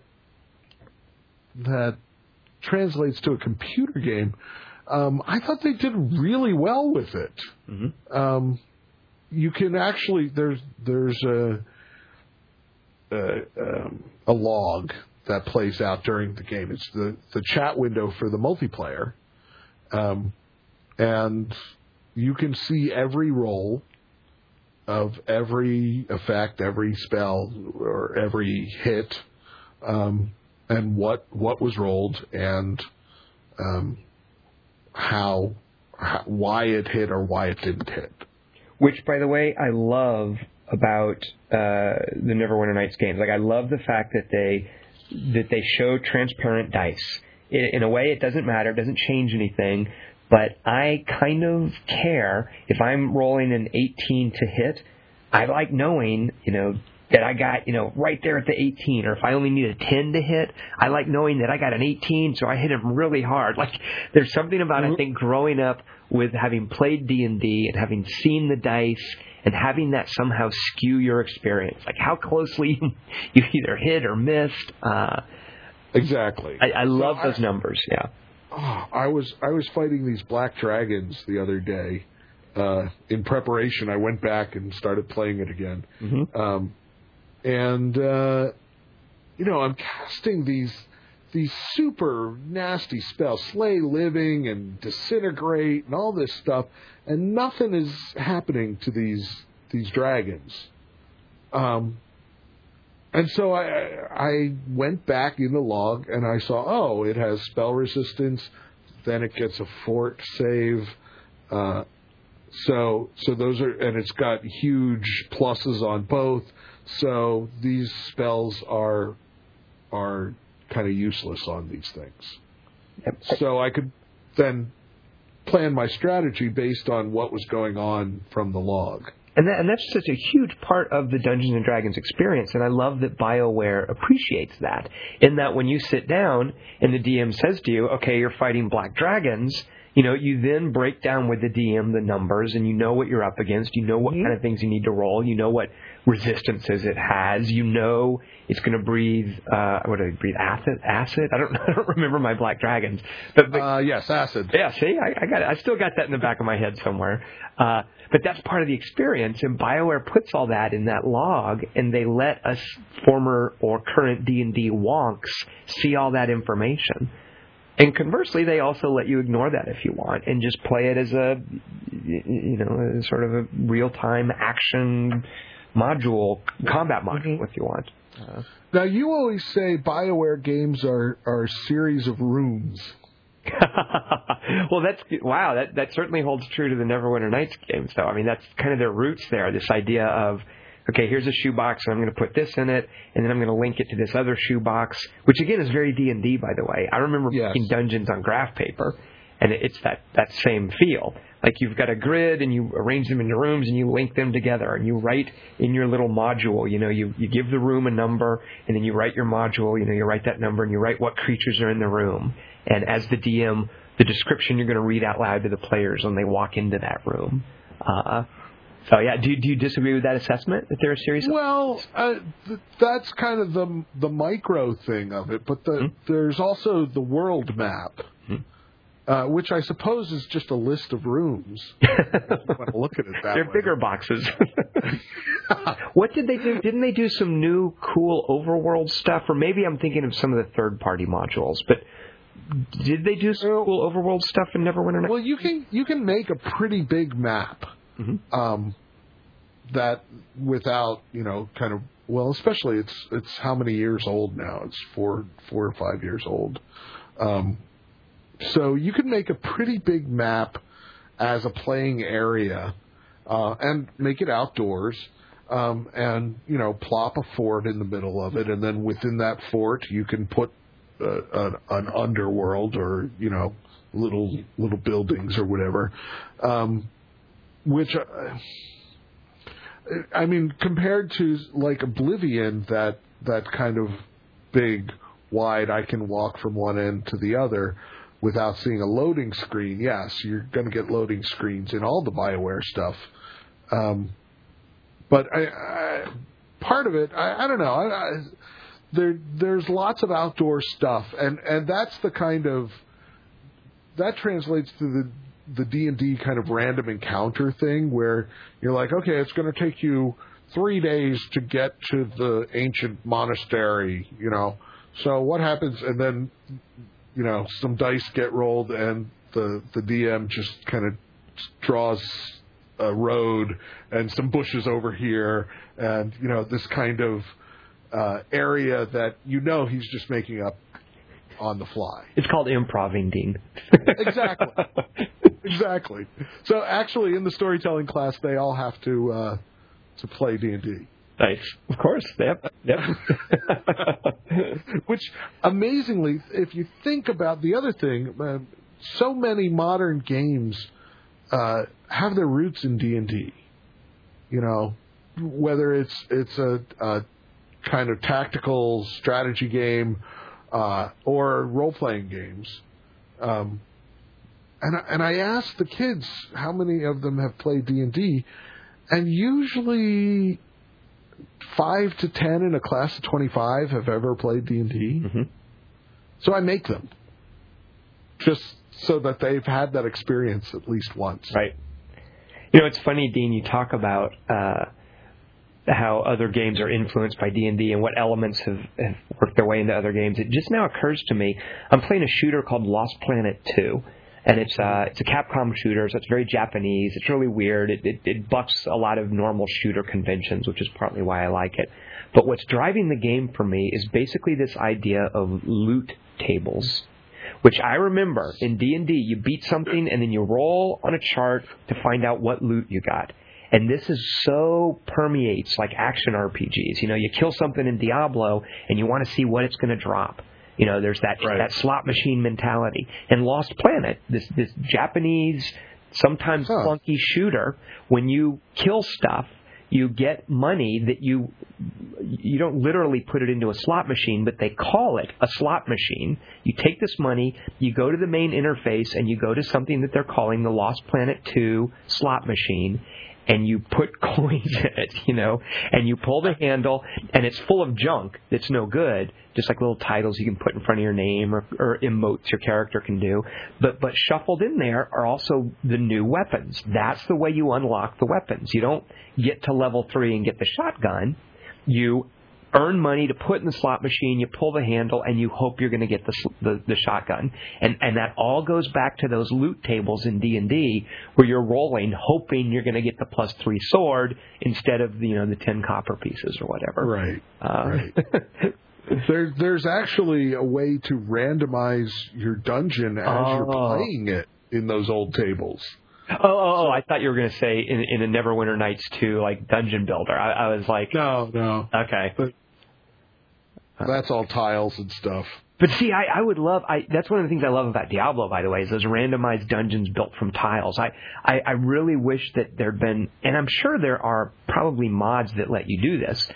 that translates to a computer game, um, I thought they did really well with it. Mm-hmm. Um, you can actually there's there's a a, um, a log that plays out during the game. It's the the chat window for the multiplayer, um, and you can see every roll of every effect, every spell, or every hit, um, and what what was rolled and um, how, how why it hit or why it didn't hit. Which, by the way, I love about uh, the Neverwinter Nights games. Like, I love the fact that they that they show transparent dice. In, in a way, it doesn't matter; it doesn't change anything. But I kind of care if I'm rolling an 18 to hit. I like knowing, you know, that I got, you know, right there at the 18, or if I only need a 10 to hit, I like knowing that I got an 18, so I hit him really hard. Like, there's something about Mm-hmm. I think growing up with having played D and D and having seen the dice and having that somehow skew your experience, like how closely you either hit or missed. Uh, Exactly. I, I love So those numbers. Yeah. Oh, I was I was fighting these black dragons the other day. Uh, in preparation, I went back and started playing it again. Mhm. Um, and uh, you know, I'm casting these these super nasty spells, slay living and disintegrate and all this stuff, and nothing is happening to these these dragons. Um, and so I I went back in the log and I saw oh it has spell resistance, then it gets a fort save, uh, so so those are and it's got huge pluses on both. So these spells are are kind of useless on these things. Yep. So I could then plan my strategy based on what was going on from the log. And, that, and that's such a huge part of the Dungeons and Dragons experience, and I love that BioWare appreciates that. In that when you sit down and the DM says to you, "Okay, you're fighting black dragons," you know, you then break down with the DM the numbers, and you know what you're up against. You know what mm-hmm. kind of things you need to roll. You know what resistances it has. You know it's going to breathe. Uh, what do they breathe? Acid? Acid? I don't. I don't remember my black dragons, but, but Uh, yes, acid. yeah, see, I, I got it. I still got that in the back of my head somewhere. Uh, but that's part of the experience, and Bioware puts all that in that log, and they let us former or current D and D wonks see all that information. And conversely, they also let you ignore that if you want, and just play it as a, you know, sort of a real-time action module, combat module, mm-hmm. if you want. Now you always say Bioware games are are a series of rooms. well, that's wow. That that certainly holds true to the Neverwinter Nights games, though. I mean, that's kind of their roots there. This idea of okay, here's a shoebox, and I'm going to put this in it, and then I'm going to link it to this other shoebox, which again is very D and D, by the way. I remember Yes. making dungeons on graph paper, and it's that that same feel. Like you've got a grid, and you arrange them into rooms, and you link them together, and you write in your little module. You know, you you give the room a number, and then you write your module. You know, you write that number, and you write what creatures are in the room. And as the DM, the description you're going to read out loud to the players when they walk into that room. Uh, so yeah, do do you disagree with that assessment that they're a series? Well, uh, th- that's kind of the the micro thing of it, but the, there's also the world map, uh, which I suppose is just a list of rooms. you want to look at it that They're way. bigger boxes. what did they do? Didn't they do some new cool overworld stuff? Or maybe I'm thinking of some of the third party modules. But did they do some cool overworld stuff in Neverwinter Nights? Well, you can you can make a pretty big map, um, that without you know kind of well, especially it's it's how many years old now? It's four four or five years old. Um, so you can make a pretty big map as a playing area, uh, and make it outdoors. um, and you know plop a fort in the middle of it, and then within that fort you can put uh, an, an underworld or you know little little buildings or whatever, um, which. Uh, I mean, compared to like Oblivion, that that kind of big, wide, I can walk from one end to the other without seeing a loading screen. Yes, you're going to get loading screens in all the Bioware stuff, um, but I, I, part of it, I, I don't know. I, there, there's lots of outdoor stuff, and and that's the kind of that translates to the the D and D kind of random encounter thing where you're like, okay, it's going to take you three days to get to the ancient monastery, you know. So what happens? And then, you know, some dice get rolled, and the the DM just kind of draws a road and some bushes over here, and you know this kind of uh, area that you know he's just making up on the fly. It's called improving, Dean. exactly. exactly. So actually, in the storytelling class, they all have to uh, to play D and D. Nice, of course. Yep, yep. Which, amazingly, if you think about the other thing, uh, so many modern games uh, have their roots in D and D. You know, whether it's it's a, a kind of tactical strategy game uh, or role playing games. Um, and and I asked the kids how many of them have played D and D, and usually five to ten in a class of twenty five have ever played D and D. Mm-hmm. So I make them just so that they've had that experience at least once. Right. You know, it's funny, Dean. You talk about uh, how other games are influenced by D and D and what elements have, have worked their way into other games. It just now occurs to me. I'm playing a shooter called Lost Planet Two and it's uh, it's a Capcom shooter, so it's very Japanese. It's really weird. It, it it bucks a lot of normal shooter conventions, which is partly why I like it. But what's driving the game for me is basically this idea of loot tables, which I remember in D and D. You beat something and then you roll on a chart to find out what loot you got. And this is so permeates like action RPGs. You know, you kill something in Diablo and you want to see what it's going to drop. You know, there's that Right. that slot machine mentality. And Lost Planet, this this Japanese, sometimes Huh. clunky shooter, when you kill stuff, you get money that you you don't literally put it into a slot machine, but they call it a slot machine. You take this money, you go to the main interface, and you go to something that they're calling the Lost Planet 2 slot machine, and you put coins in it, you know, and you pull the handle, and it's full of junk that's no good, just like little titles you can put in front of your name or, or emotes your character can do. But but shuffled in there are also the new weapons. That's the way you unlock the weapons. You don't get to level three and get the shotgun. You earn money to put in the slot machine. You pull the handle, and you hope you're going to get the, the the shotgun. And and that all goes back to those loot tables in D and D, where you're rolling, hoping you're going to get the plus three sword instead of you know the ten copper pieces or whatever. Right. Uh, Right. There, there's actually a way to randomize your dungeon as you're Oh. playing it in those old tables. Oh, oh, oh! I thought you were going to say in, in a Neverwinter Nights 2, like Dungeon Builder. I, I was like, No, no, okay. That's all tiles and stuff. But see, I, I would love. I that's one of the things I love about Diablo, by the way, is those randomized dungeons built from tiles. I, I, I really wish that there'd been, and I'm sure there are probably mods that let you do this,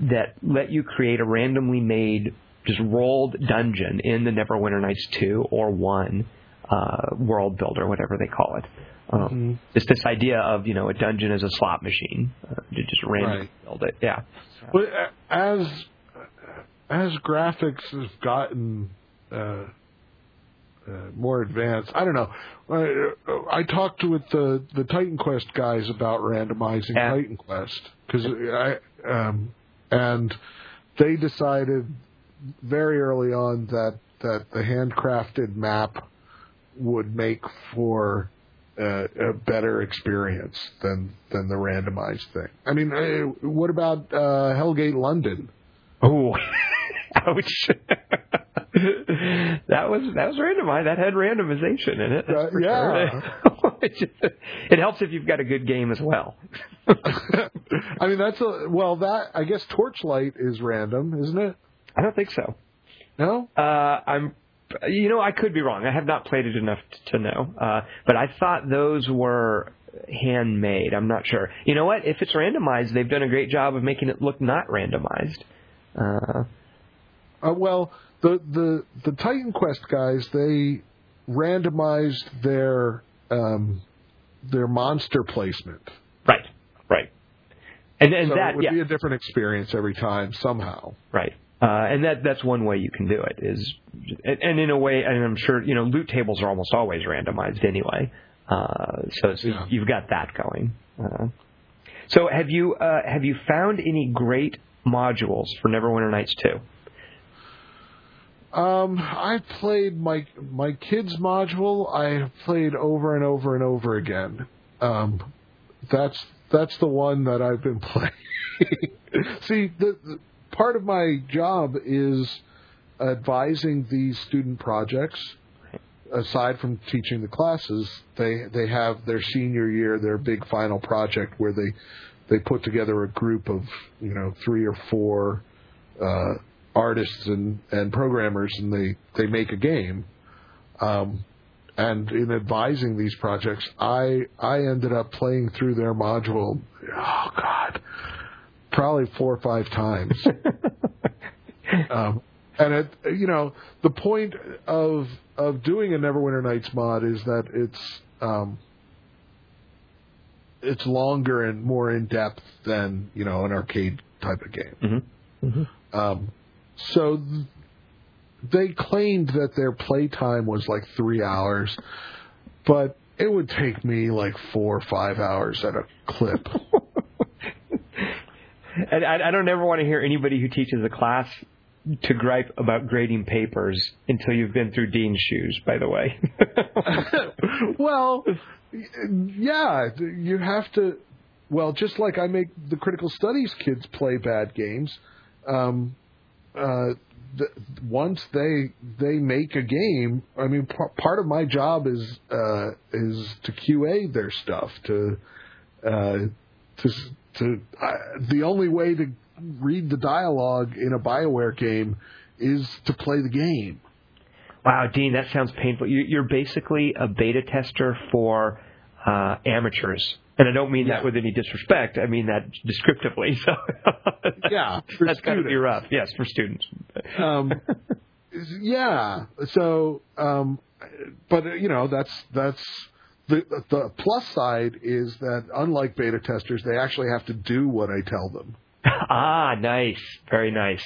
that let you create a randomly made, just rolled dungeon in the Neverwinter Nights 2 or 1 uh, world builder, whatever they call it. Um, It's this idea of you know a dungeon as a slot machine, uh, to just randomly Right. build it. Yeah. Uh, as as graphics have gotten uh, uh, more advanced, I don't know. I, I talked with the the Titan Quest guys about randomizing Yeah. Titan Quest because I um, and they decided very early on that that the handcrafted map would make for uh, a better experience than than the randomized thing. I mean, uh, what about uh, Hellgate London? Oh, ouch! that was that was randomized. That had randomization in it. Uh, yeah. sure. it, just, it helps if you've got a good game as well. I mean, that's a well. That I guess Torchlight is random, isn't it? I don't think so. No. Uh, I'm. You know, I could be wrong. I have not played it enough t- to know. Uh, but I thought those were handmade. I'm not sure. You know what? If it's randomized, they've done a great job of making it look not randomized. Uh, Uh, well, the the the Titan Quest guys they randomized their um, their monster placement. right. Right. And and so that it would yeah. be a different experience every time somehow. Right. Uh, and that that's one way you can do it is, and, and in a way, and I'm sure you know loot tables are almost always randomized anyway. Uh, so, so Yeah. you've got that going. Uh, so have you uh, have you found any great modules for Neverwinter Nights two? Um, I played my my kids module. I played over and over and over again. Um, that's that's the one that I've been playing. See, the, the part of my job is advising these student projects. Aside from teaching the classes, they they have their senior year, their big final project where they they put together a group of you know three or four uh, artists and, and programmers, and they they make a game. Um, and in advising these projects, I I ended up playing through their module. Oh God, probably four or five times. um, and it, you know, the point of of doing a Neverwinter Nights mod is that it's um, it's longer and more in depth than you know an arcade type of game. Mm-hmm. Um, so th- they claimed that their playtime was like three hours, but it would take me like four or five hours at a clip. And I, I don't ever want to hear anybody who teaches a class to gripe about grading papers until you've been through Dean's shoes. By the way. well, yeah, you have to. Well, just like I make the critical studies kids play bad games, um, uh, the, once they they make a game, I mean, p- part of my job is uh, is to QA their stuff to uh, to to. The only way to read the dialogue in a Bioware game is to play the game. Wow, Dean, that sounds painful. You're basically a beta tester for uh, amateurs, and I don't mean Yeah. that with any disrespect. I mean that descriptively. So Yeah, that's got to be rough. Yes, for students. um, yeah. So, um, but you know, that's that's the the plus side is that unlike beta testers, they actually have to do what I tell them. ah, nice, very nice.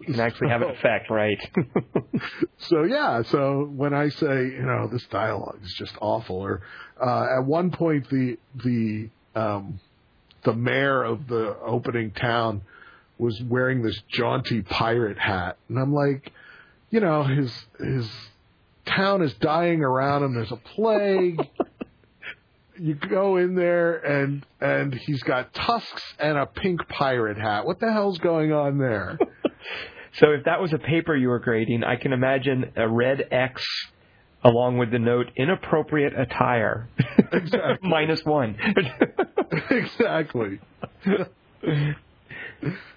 You can actually have an effect, right? So yeah. So when I say you know this dialogue is just awful, or uh, at one point the the um, the mayor of the opening town was wearing this jaunty pirate hat, and I'm like, you know, his his town is dying around him. There's a plague. you go in there and and he's got tusks and a pink pirate hat. What the hell's going on there? So if that was a paper you were grading, I can imagine a red X along with the note inappropriate attire. Exactly. Minus one. exactly.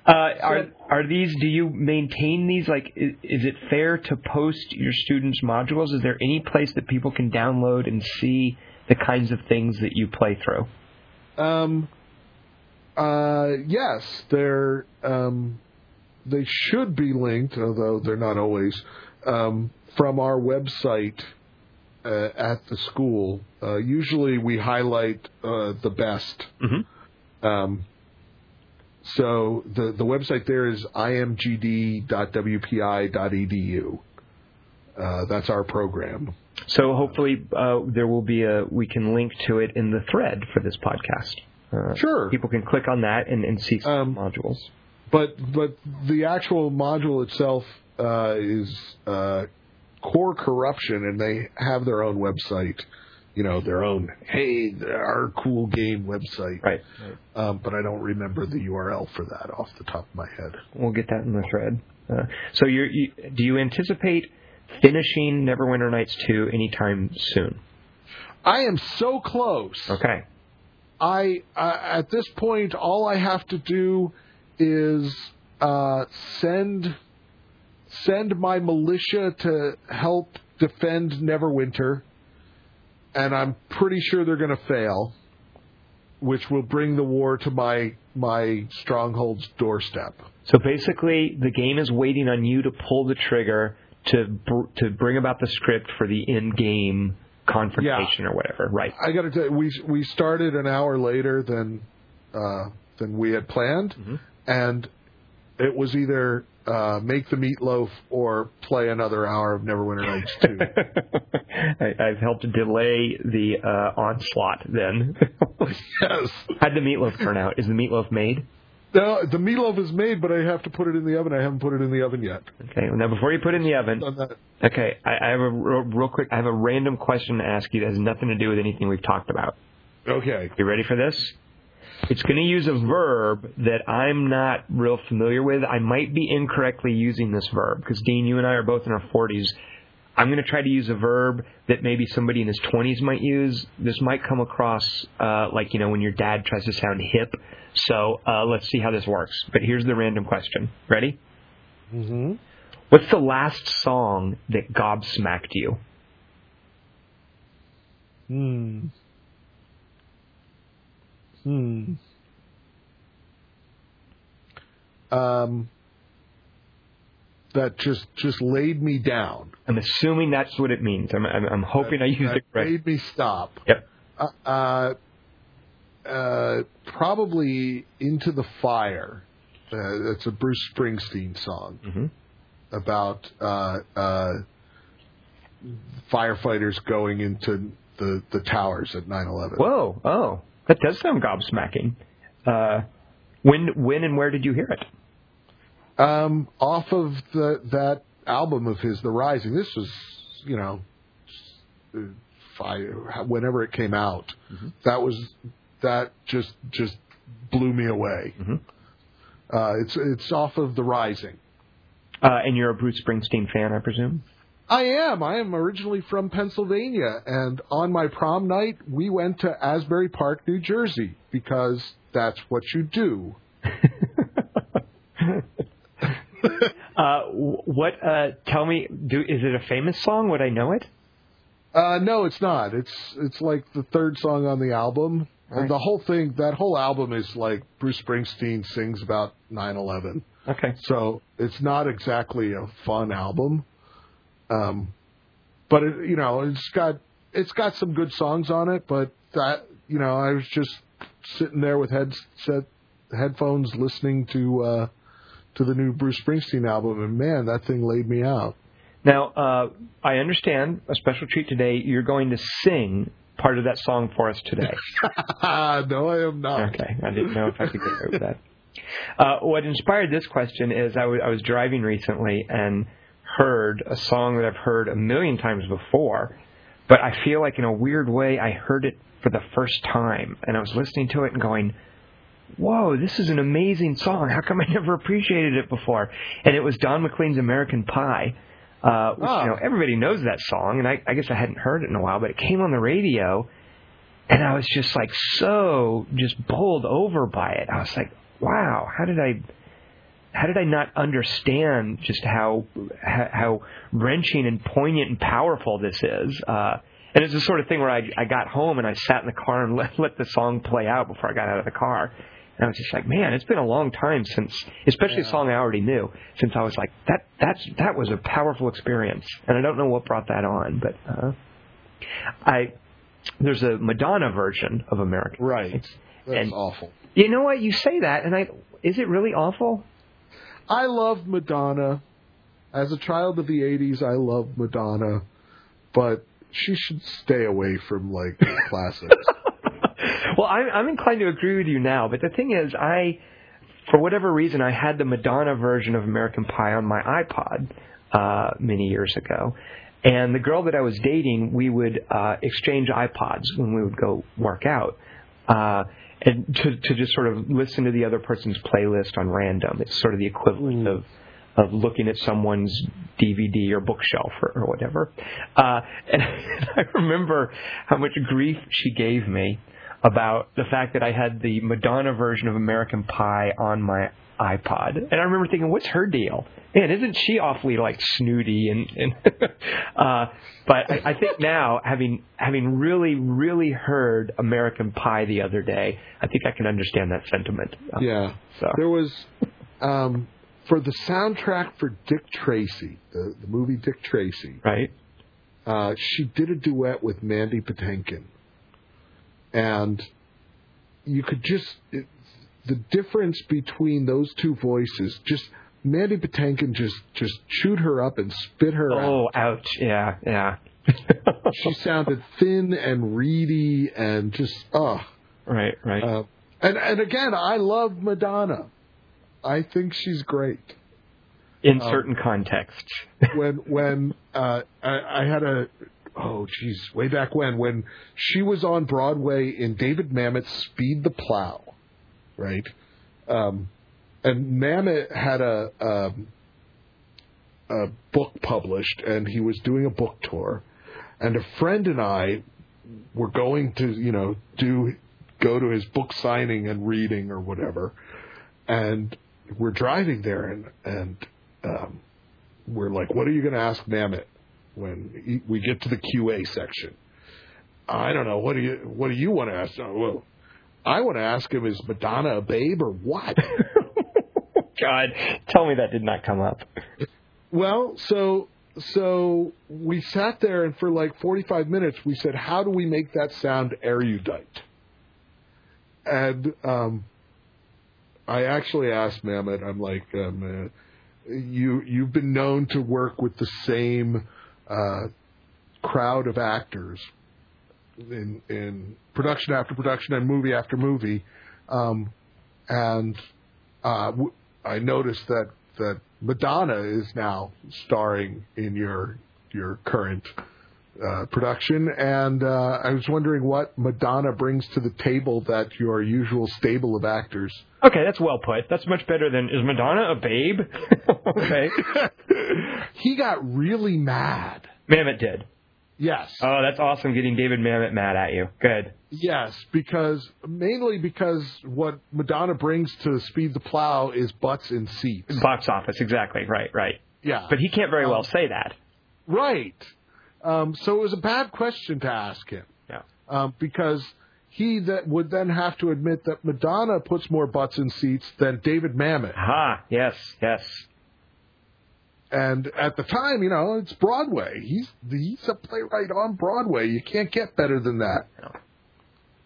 Uh, are are these? Do you maintain these? Like, is, is it fair to post your students' modules? Is there any place that people can download and see the kinds of things that you play through? Um. Uh. Yes, they're um. They should be linked, although they're not always, um, from our website uh, at the school. Uh, usually, we highlight uh, the best. Mm-hmm. Um, so the the website there is imgd.wpi.edu. Uh, that's our program. So hopefully uh, there will be a we can link to it in the thread for this podcast. Uh, Sure. People can click on that and, and see some Um, modules. But but the actual module itself uh, is uh, core corruption, and they have their own website. You know, their own hey, our cool game website. Right. Um, but I don't remember the URL for that off the top of my head. We'll get that in the thread. Uh, so you're, you do you anticipate finishing Neverwinter Nights two anytime soon? I am so close. Okay. I uh, at this point, all I have to do is uh, send send my militia to help defend Neverwinter, and I'm pretty sure they're going to fail, which will bring the war to my my stronghold's doorstep. So basically, the game is waiting on you to pull the trigger to br- to bring about the script for the in-game confrontation or whatever. Right. I got to tell you, we we started an hour later than uh, than we had planned, and it was either uh, make the meatloaf or play another hour of Neverwinter Nights two. I, I've helped delay the uh, onslaught. Then, yes. how'd the meatloaf turn out? Is the meatloaf made? No, the meatloaf is made, but I have to put it in the oven. I haven't put it in the oven yet. Okay. Now, before you put it in the oven, okay, I, I have a real, real quick. I have a random question to ask you that has nothing to do with anything we've talked about. Okay. You ready for this? It's going to use a verb that I'm not real familiar with. I might be incorrectly using this verb because Dean, you and I are both in our 40s. I'm going to try to use a verb that maybe somebody in his 20s might use. This might come across uh, like you know when your dad tries to sound hip. So uh, let's see how this works. But here's the random question. Ready? Mm-hmm. What's the last song that gobsmacked you? Hmm. Hmm. Um. That just just laid me down. I'm assuming that's what it means. I'm, I'm, I'm hoping I used it correct. made me stop. Yep. Uh, uh, uh, probably into the fire. Uh, it's a Bruce Springsteen song hmm about uh, uh, firefighters going into the the towers at 9/11. Whoa! Oh, that does sound gobsmacking. Uh, when, when, and where did you hear it? Um, off of the that album of his, The Rising. This was, you know, fire, whenever it came out. That was that just just blew me away. Mhm. Uh, it's it's off of The Rising. Uh, and you're a Bruce Springsteen fan, I presume. I am. I am originally from Pennsylvania, and on my prom night, we went to Asbury Park, New Jersey, because that's what you do. uh, what? Uh, tell me, do is it a famous song? Would I know it? Uh, no, it's not. It's it's like the third song on the album. Right. And the whole thing, that whole album is like Bruce Springsteen sings about 9/11. Okay. So it's not exactly a fun album. Um, but it, you know, it's got it's got some good songs on it. But that you know, I was just sitting there with headset headphones listening to uh, to the new Bruce Springsteen album, and man, that thing laid me out. Now, uh, I understand a special treat today. You're going to sing part of that song for us today. no, I am not. Okay, I didn't know if I could get away with that. Uh, what inspired this question is I wa- I was driving recently and heard a song that I've heard a million times before, but I feel like in a weird way I heard it for the first time, and I was listening to it and going, "Whoa, this is an amazing song! How come I never appreciated it before?" And it was Don McLean's "American Pie." Uh, which, Oh. you know, everybody knows that song, and I, I guess I hadn't heard it in a while, but it came on the radio, and I was just like so just bowled over by it. I was like, wow, how did I how did I not understand just how how, wrenching and poignant and powerful this is? Uh, and it's the sort of thing where I I got home and I sat in the car and let let the song play out before I got out of the car. And I was just like, man, it's been a long time since, especially a song I already knew, since I was like, that that's that was a powerful experience, and I don't know what brought that on, but uh, I there's a Madonna version of American. Right. That's And- awful. You know what? You say that, and I is it really awful? I love Madonna. As a child of the '80s, I love Madonna, but she should stay away from like classics. well, I'm, I'm inclined to agree with you now, but the thing is, I, for whatever reason, I had the Madonna version of American Pie on my iPod uh, many years ago. And the girl that I was dating, we would uh, exchange iPods when we would go work out. Uh, and to, to just sort of listen to the other person's playlist on random. It's sort of the equivalent of of looking at someone's DVD or bookshelf or, or whatever. Uh, and I remember how much grief she gave me about the fact that I had the Madonna version of American Pie on my iPod. And I remember thinking, what's her deal? Man, isn't she awfully like snooty and, and uh but I, I think now having having really, really heard American Pie the other day, I think I can understand that sentiment. Uh, Yeah. So There was um, for the soundtrack for Dick Tracy, the, the movie Dick Tracy. right? Uh, she did a duet with Mandy Patinkin, and you could just it, the difference between those two voices. Just Mandy Patinkin just just chewed her up and spit her out. Oh, ouch. Yeah, yeah. She sounded thin and reedy and just oh. right, right. Uh, and and again, I love Madonna. I think she's great. In certain contexts. when when uh, I, I had a oh geez way back when when she was on Broadway in David Mamet's Speed the Plow, right? Um, and Mamet had a, um a book published, and he was doing a book tour, and a friend and I were going to you know do go to his book signing and reading or whatever, and we're driving there and and um, we're like, what are you going to ask Mamet when he- we get to the QA section? I don't know. What do you What do you want to ask? Oh, well, I want to ask him, is Madonna a babe or what? God, tell me that did not come up. well, so so we sat there and for like 45 minutes we said, how do we make that sound erudite? And um, I actually asked Mamet, I'm like, um, uh, you you've been known to work with the same uh, crowd of actors in in production after production and movie after movie, um, and uh, w- I noticed that that Madonna is now starring in your your current uh, production, and uh, I was wondering what Madonna brings to the table that your usual stable of actors. Okay, that's well put. That's much better than is Madonna a babe? okay. he got really mad. Mamet did. Yes. Oh, that's awesome getting David Mamet mad at you. Good. Yes, because mainly because what Madonna brings to Speed the Plow is butts in seats. Box office, exactly. Right, right. Yeah. But he can't very well say that. Right. Um, so it was a bad question to ask him. Yeah. Um, because he that would then have to admit that Madonna puts more butts in seats than David Mamet. Aha, yes, yes. And at the time, you know, it's Broadway. He's he's a playwright on Broadway. You can't get better than that.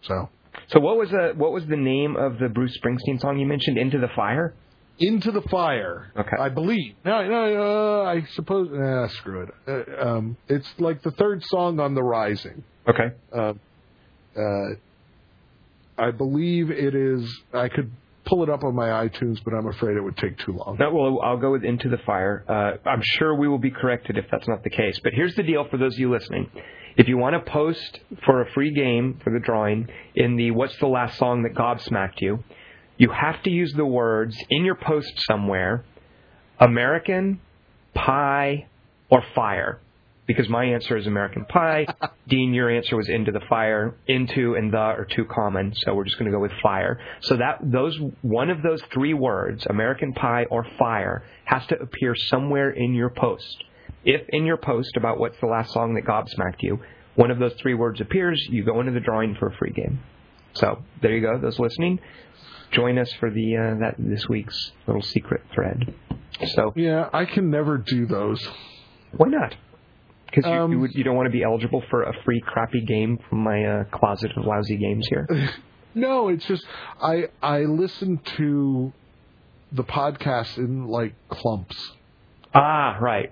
So So what was the what was the name of the Bruce Springsteen song you mentioned? Into the Fire. Into the Fire. Okay. I believe. No, no, uh, I suppose. Nah, screw it. Uh, um, it's like the third song on the Rising. Okay. Uh, uh, I believe it is. I could pull it up on my iTunes, but I'm afraid it would take too long. No, well, I'll go with Into the Fire. Uh, I'm sure we will be corrected if that's not the case. But here's the deal for those of you listening. If you want to post for a free game for the drawing in the What's the Last Song That Gobsmacked You, you have to use the words in your post somewhere American, Pie, or Fire. Because my answer is American Pie. Dean, your answer was Into the Fire. Into and the are too common, so we're just going to go with Fire. So that those one of those three words, American Pie or Fire, has to appear somewhere in your post. If in your post about what's the last song that gobsmacked you, one of those three words appears, you go into the drawing for a free game. So there you go. Those listening, join us for the uh, that this week's little secret thread. So Yeah, I can never do those. why not? Because you, Um, you, would- you don't want to be eligible for a free crappy game from my uh, closet of lousy games here. No, it's just I I listen to the podcast in like clumps. ah, right.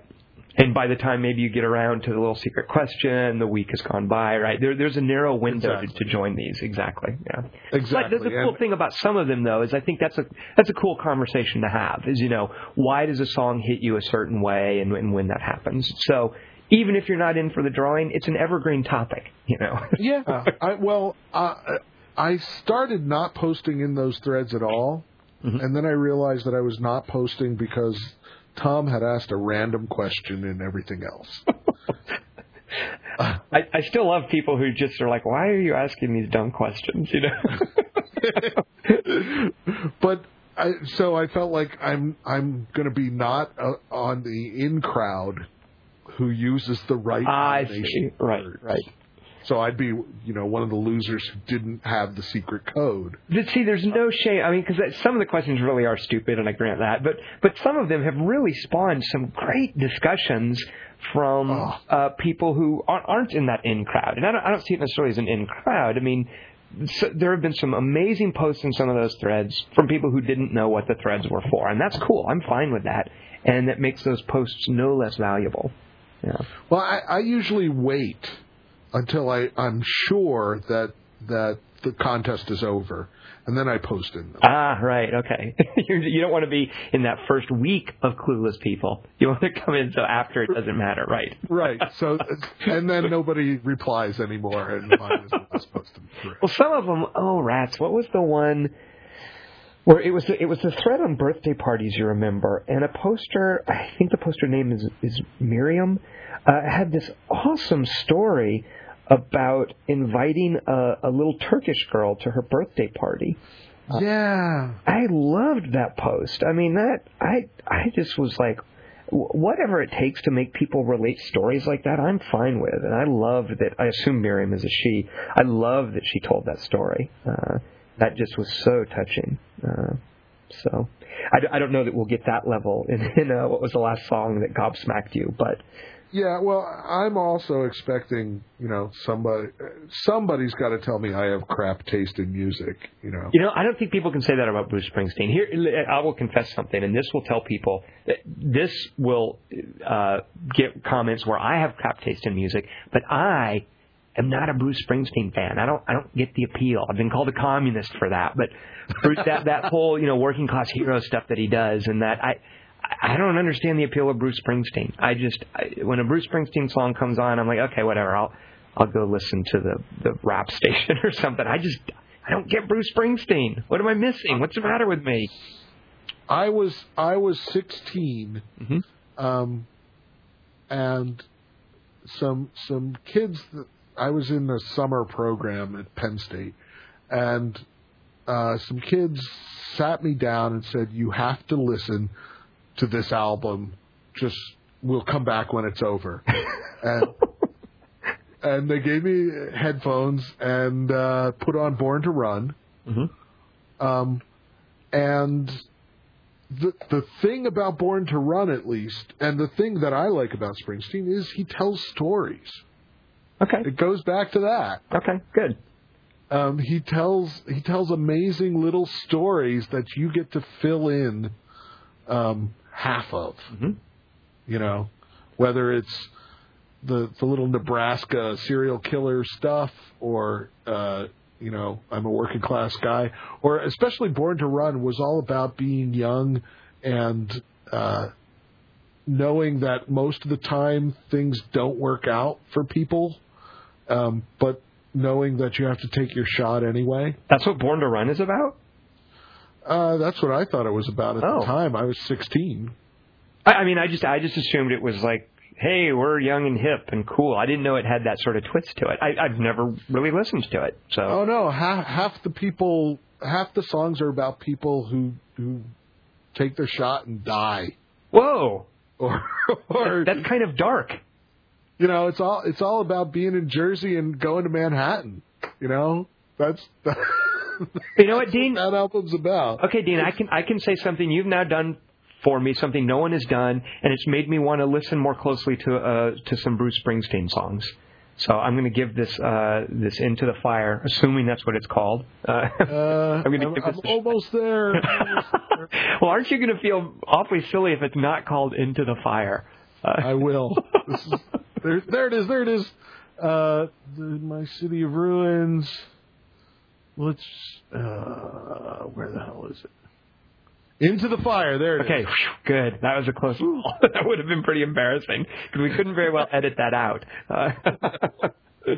And by the time maybe you get around to the little secret question, the week has gone by, right? There, there's a narrow window Exactly. to, to join these. Exactly. Yeah. Exactly. But the, the cool And- thing about some of them, though, is I think that's a that's a cool conversation to have. Is you know why does a song hit you a certain way, and, and when that happens. So even if you're not in for the drawing, it's an evergreen topic. You know. Yeah. I, well, uh, I started not posting in those threads at all, Mhm. and then I realized that I was not posting because Tom had asked a random question and everything else. I, I still love people who just are like, "Why are you asking these dumb questions?" You know. but I, so I felt like I'm I'm going to be not uh, on the in crowd who uses the right. I see. Right. Right. So I'd be, you know, one of the losers who didn't have the secret code. But see, there's no shame. I mean, because some of the questions really are stupid, and I grant that. But but some of them have really spawned some great discussions from oh. uh, people who aren't in that in crowd. And I don't, I don't see it necessarily as an in crowd. I mean, so there have been some amazing posts in some of those threads from people who didn't know what the threads were for, and that's cool. I'm fine with that, and that makes those posts no less valuable. Yeah. Well, I, I usually wait until I, I'm sure that that the contest is over, and then I post in them. Ah, right, okay. You do not want to be in that first week of clueless people. You want to come in so after it doesn't matter, right? Right. So, and then nobody replies anymore, and mine is posted through. Well, some of them. Oh, rats! What was the one? Where it was it was the thread on birthday parties you remember, and a poster. I think the poster name is is Miriam. Uh, had this awesome story about inviting a, a little Turkish girl to her birthday party. Uh, yeah, I loved that post. I mean, that I I just was like, whatever it takes to make people relate stories like that, I'm fine with. And I love that. I assume Miriam is a she. I love that she told that story. Uh, that just was so touching. Uh, so I, I don't know that we'll get that level in, in uh, what was the last song that gobsmacked you, but yeah, well, I'm also expecting, you know, somebody somebody's got to tell me I have crap taste in music, you know. You know, I don't think people can say that about Bruce Springsteen. Here, I will confess something, and this will tell people that this will uh, get comments where I have crap taste in music, but I am not a Bruce Springsteen fan. I don't I don't get the appeal. I've been called a communist for that, but Bruce, that that whole you know working class hero stuff that he does, and that I I don't understand the appeal of Bruce Springsteen. I just I, when a Bruce Springsteen song comes on, I'm like, okay, whatever. I'll I'll go listen to the the rap station or something. I just I don't get Bruce Springsteen. What am I missing? What's the matter with me? I was I was 16, mm-hmm. um, and some some kids. That, I was in the summer program at Penn State, and uh, some kids sat me down and said, "You have to listen to this album. Just we'll come back when it's over. and and they gave me headphones and uh, put on Born to Run. Mm-hmm. Um, and the the thing about Born to Run, at least, and the thing that I like about Springsteen is he tells stories. Okay. It goes back to that. Okay, good. Um, he tells he tells amazing little stories that you get to fill in um, half of. Mm-hmm. You know, whether it's the the little Nebraska serial killer stuff or uh, you know, I'm a working class guy, or especially Born to Run was all about being young and uh, knowing that most of the time things don't work out for people, um, but knowing that you have to take your shot anyway. That's what Born to Run is about. Uh, that's what I thought it was about at oh. the time. I was 16. I, I mean, I just I just assumed it was like, hey, we're young and hip and cool. I didn't know it had that sort of twist to it. I, I've never really listened to it. So. Oh no, half half the people, half the songs are about people who who take their shot and die. Whoa. Or, or that's kind of dark. You know, it's all it's all about being in Jersey and going to Manhattan. You know, that's. you know what, Dean? What that album's about. Okay, Dean, I can I can say something you've now done for me, something no one has done, and it's made me want to listen more closely to uh, to some Bruce Springsteen songs. So I'm going to give this uh, this into the fire, assuming that's what it's called. Uh, uh, I'm, I'm, I'm almost there. well, aren't you going to feel awfully silly if it's not called Into the Fire? Uh, I will. Is, there, there it is. There it is. Uh, the, my city of ruins. Let's. Uh, where the hell is it? Into the fire. There it okay, is. good. That was a close call. that would have been pretty embarrassing because we couldn't very well edit that out. Uh,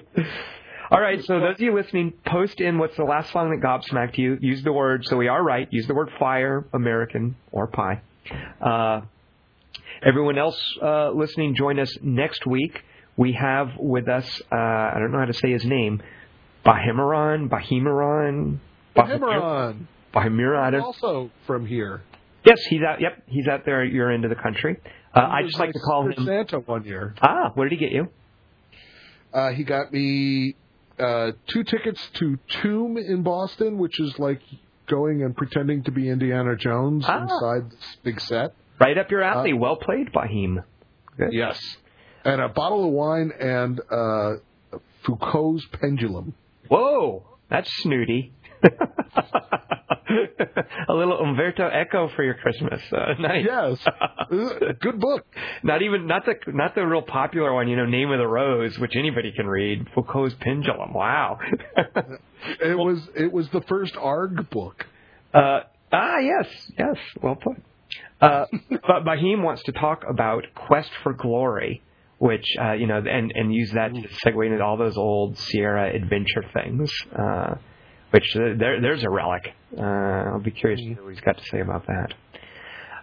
all right, so those of you listening, post in what's the last song that gobsmacked you. Use the word, so we are right, use the word fire, American, or pie. Uh, Everyone else uh, listening, join us next week. We have with us, uh, I don't know how to say his name, Bahimaron, Bahimaron, Bahimaron. Bahimaron. Also from here. Yes, he's out. Yep, he's out there at your end of the country. Uh, I just like to call him Santa one year. Ah, what did he get you? Uh, he got me uh, two tickets to Tomb in Boston, which is like going and pretending to be Indiana Jones Ah. inside this big set. Right up your alley. well played, Bahim. Good. Yes. And a bottle of wine and uh, Foucault's pendulum. Whoa, that's snooty. a little Umberto Eco for your Christmas. Uh, nice. Yes. Uh, Good book. Not even not the not the real popular one, you know, Name of the Rose, which anybody can read. Foucault's Pendulum. Wow. It was it was the first ARG book. uh, ah, yes, yes, well put. Uh, but Bahim wants to talk about Quest for Glory, which uh, you know, and and use that to segue into all those old Sierra adventure things. Uh, which uh, there there's a relic. Uh, I'll be curious to hear what he's got to say about that.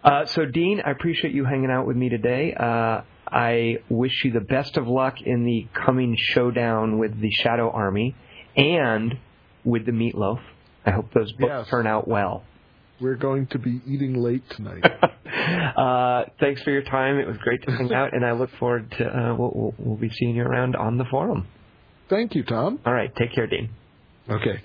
Uh, so, Dean, I appreciate you hanging out with me today. Uh, I wish you the best of luck in the coming showdown with the Shadow Army and with the Meatloaf. I hope those books Yes. turn out well. We're going to be eating late tonight. uh, thanks for your time. It was great to hang out, and I look forward to uh, we'll, we'll, we'll be seeing you around on the forum. Thank you, Tom. All right, take care, Dean. Okay.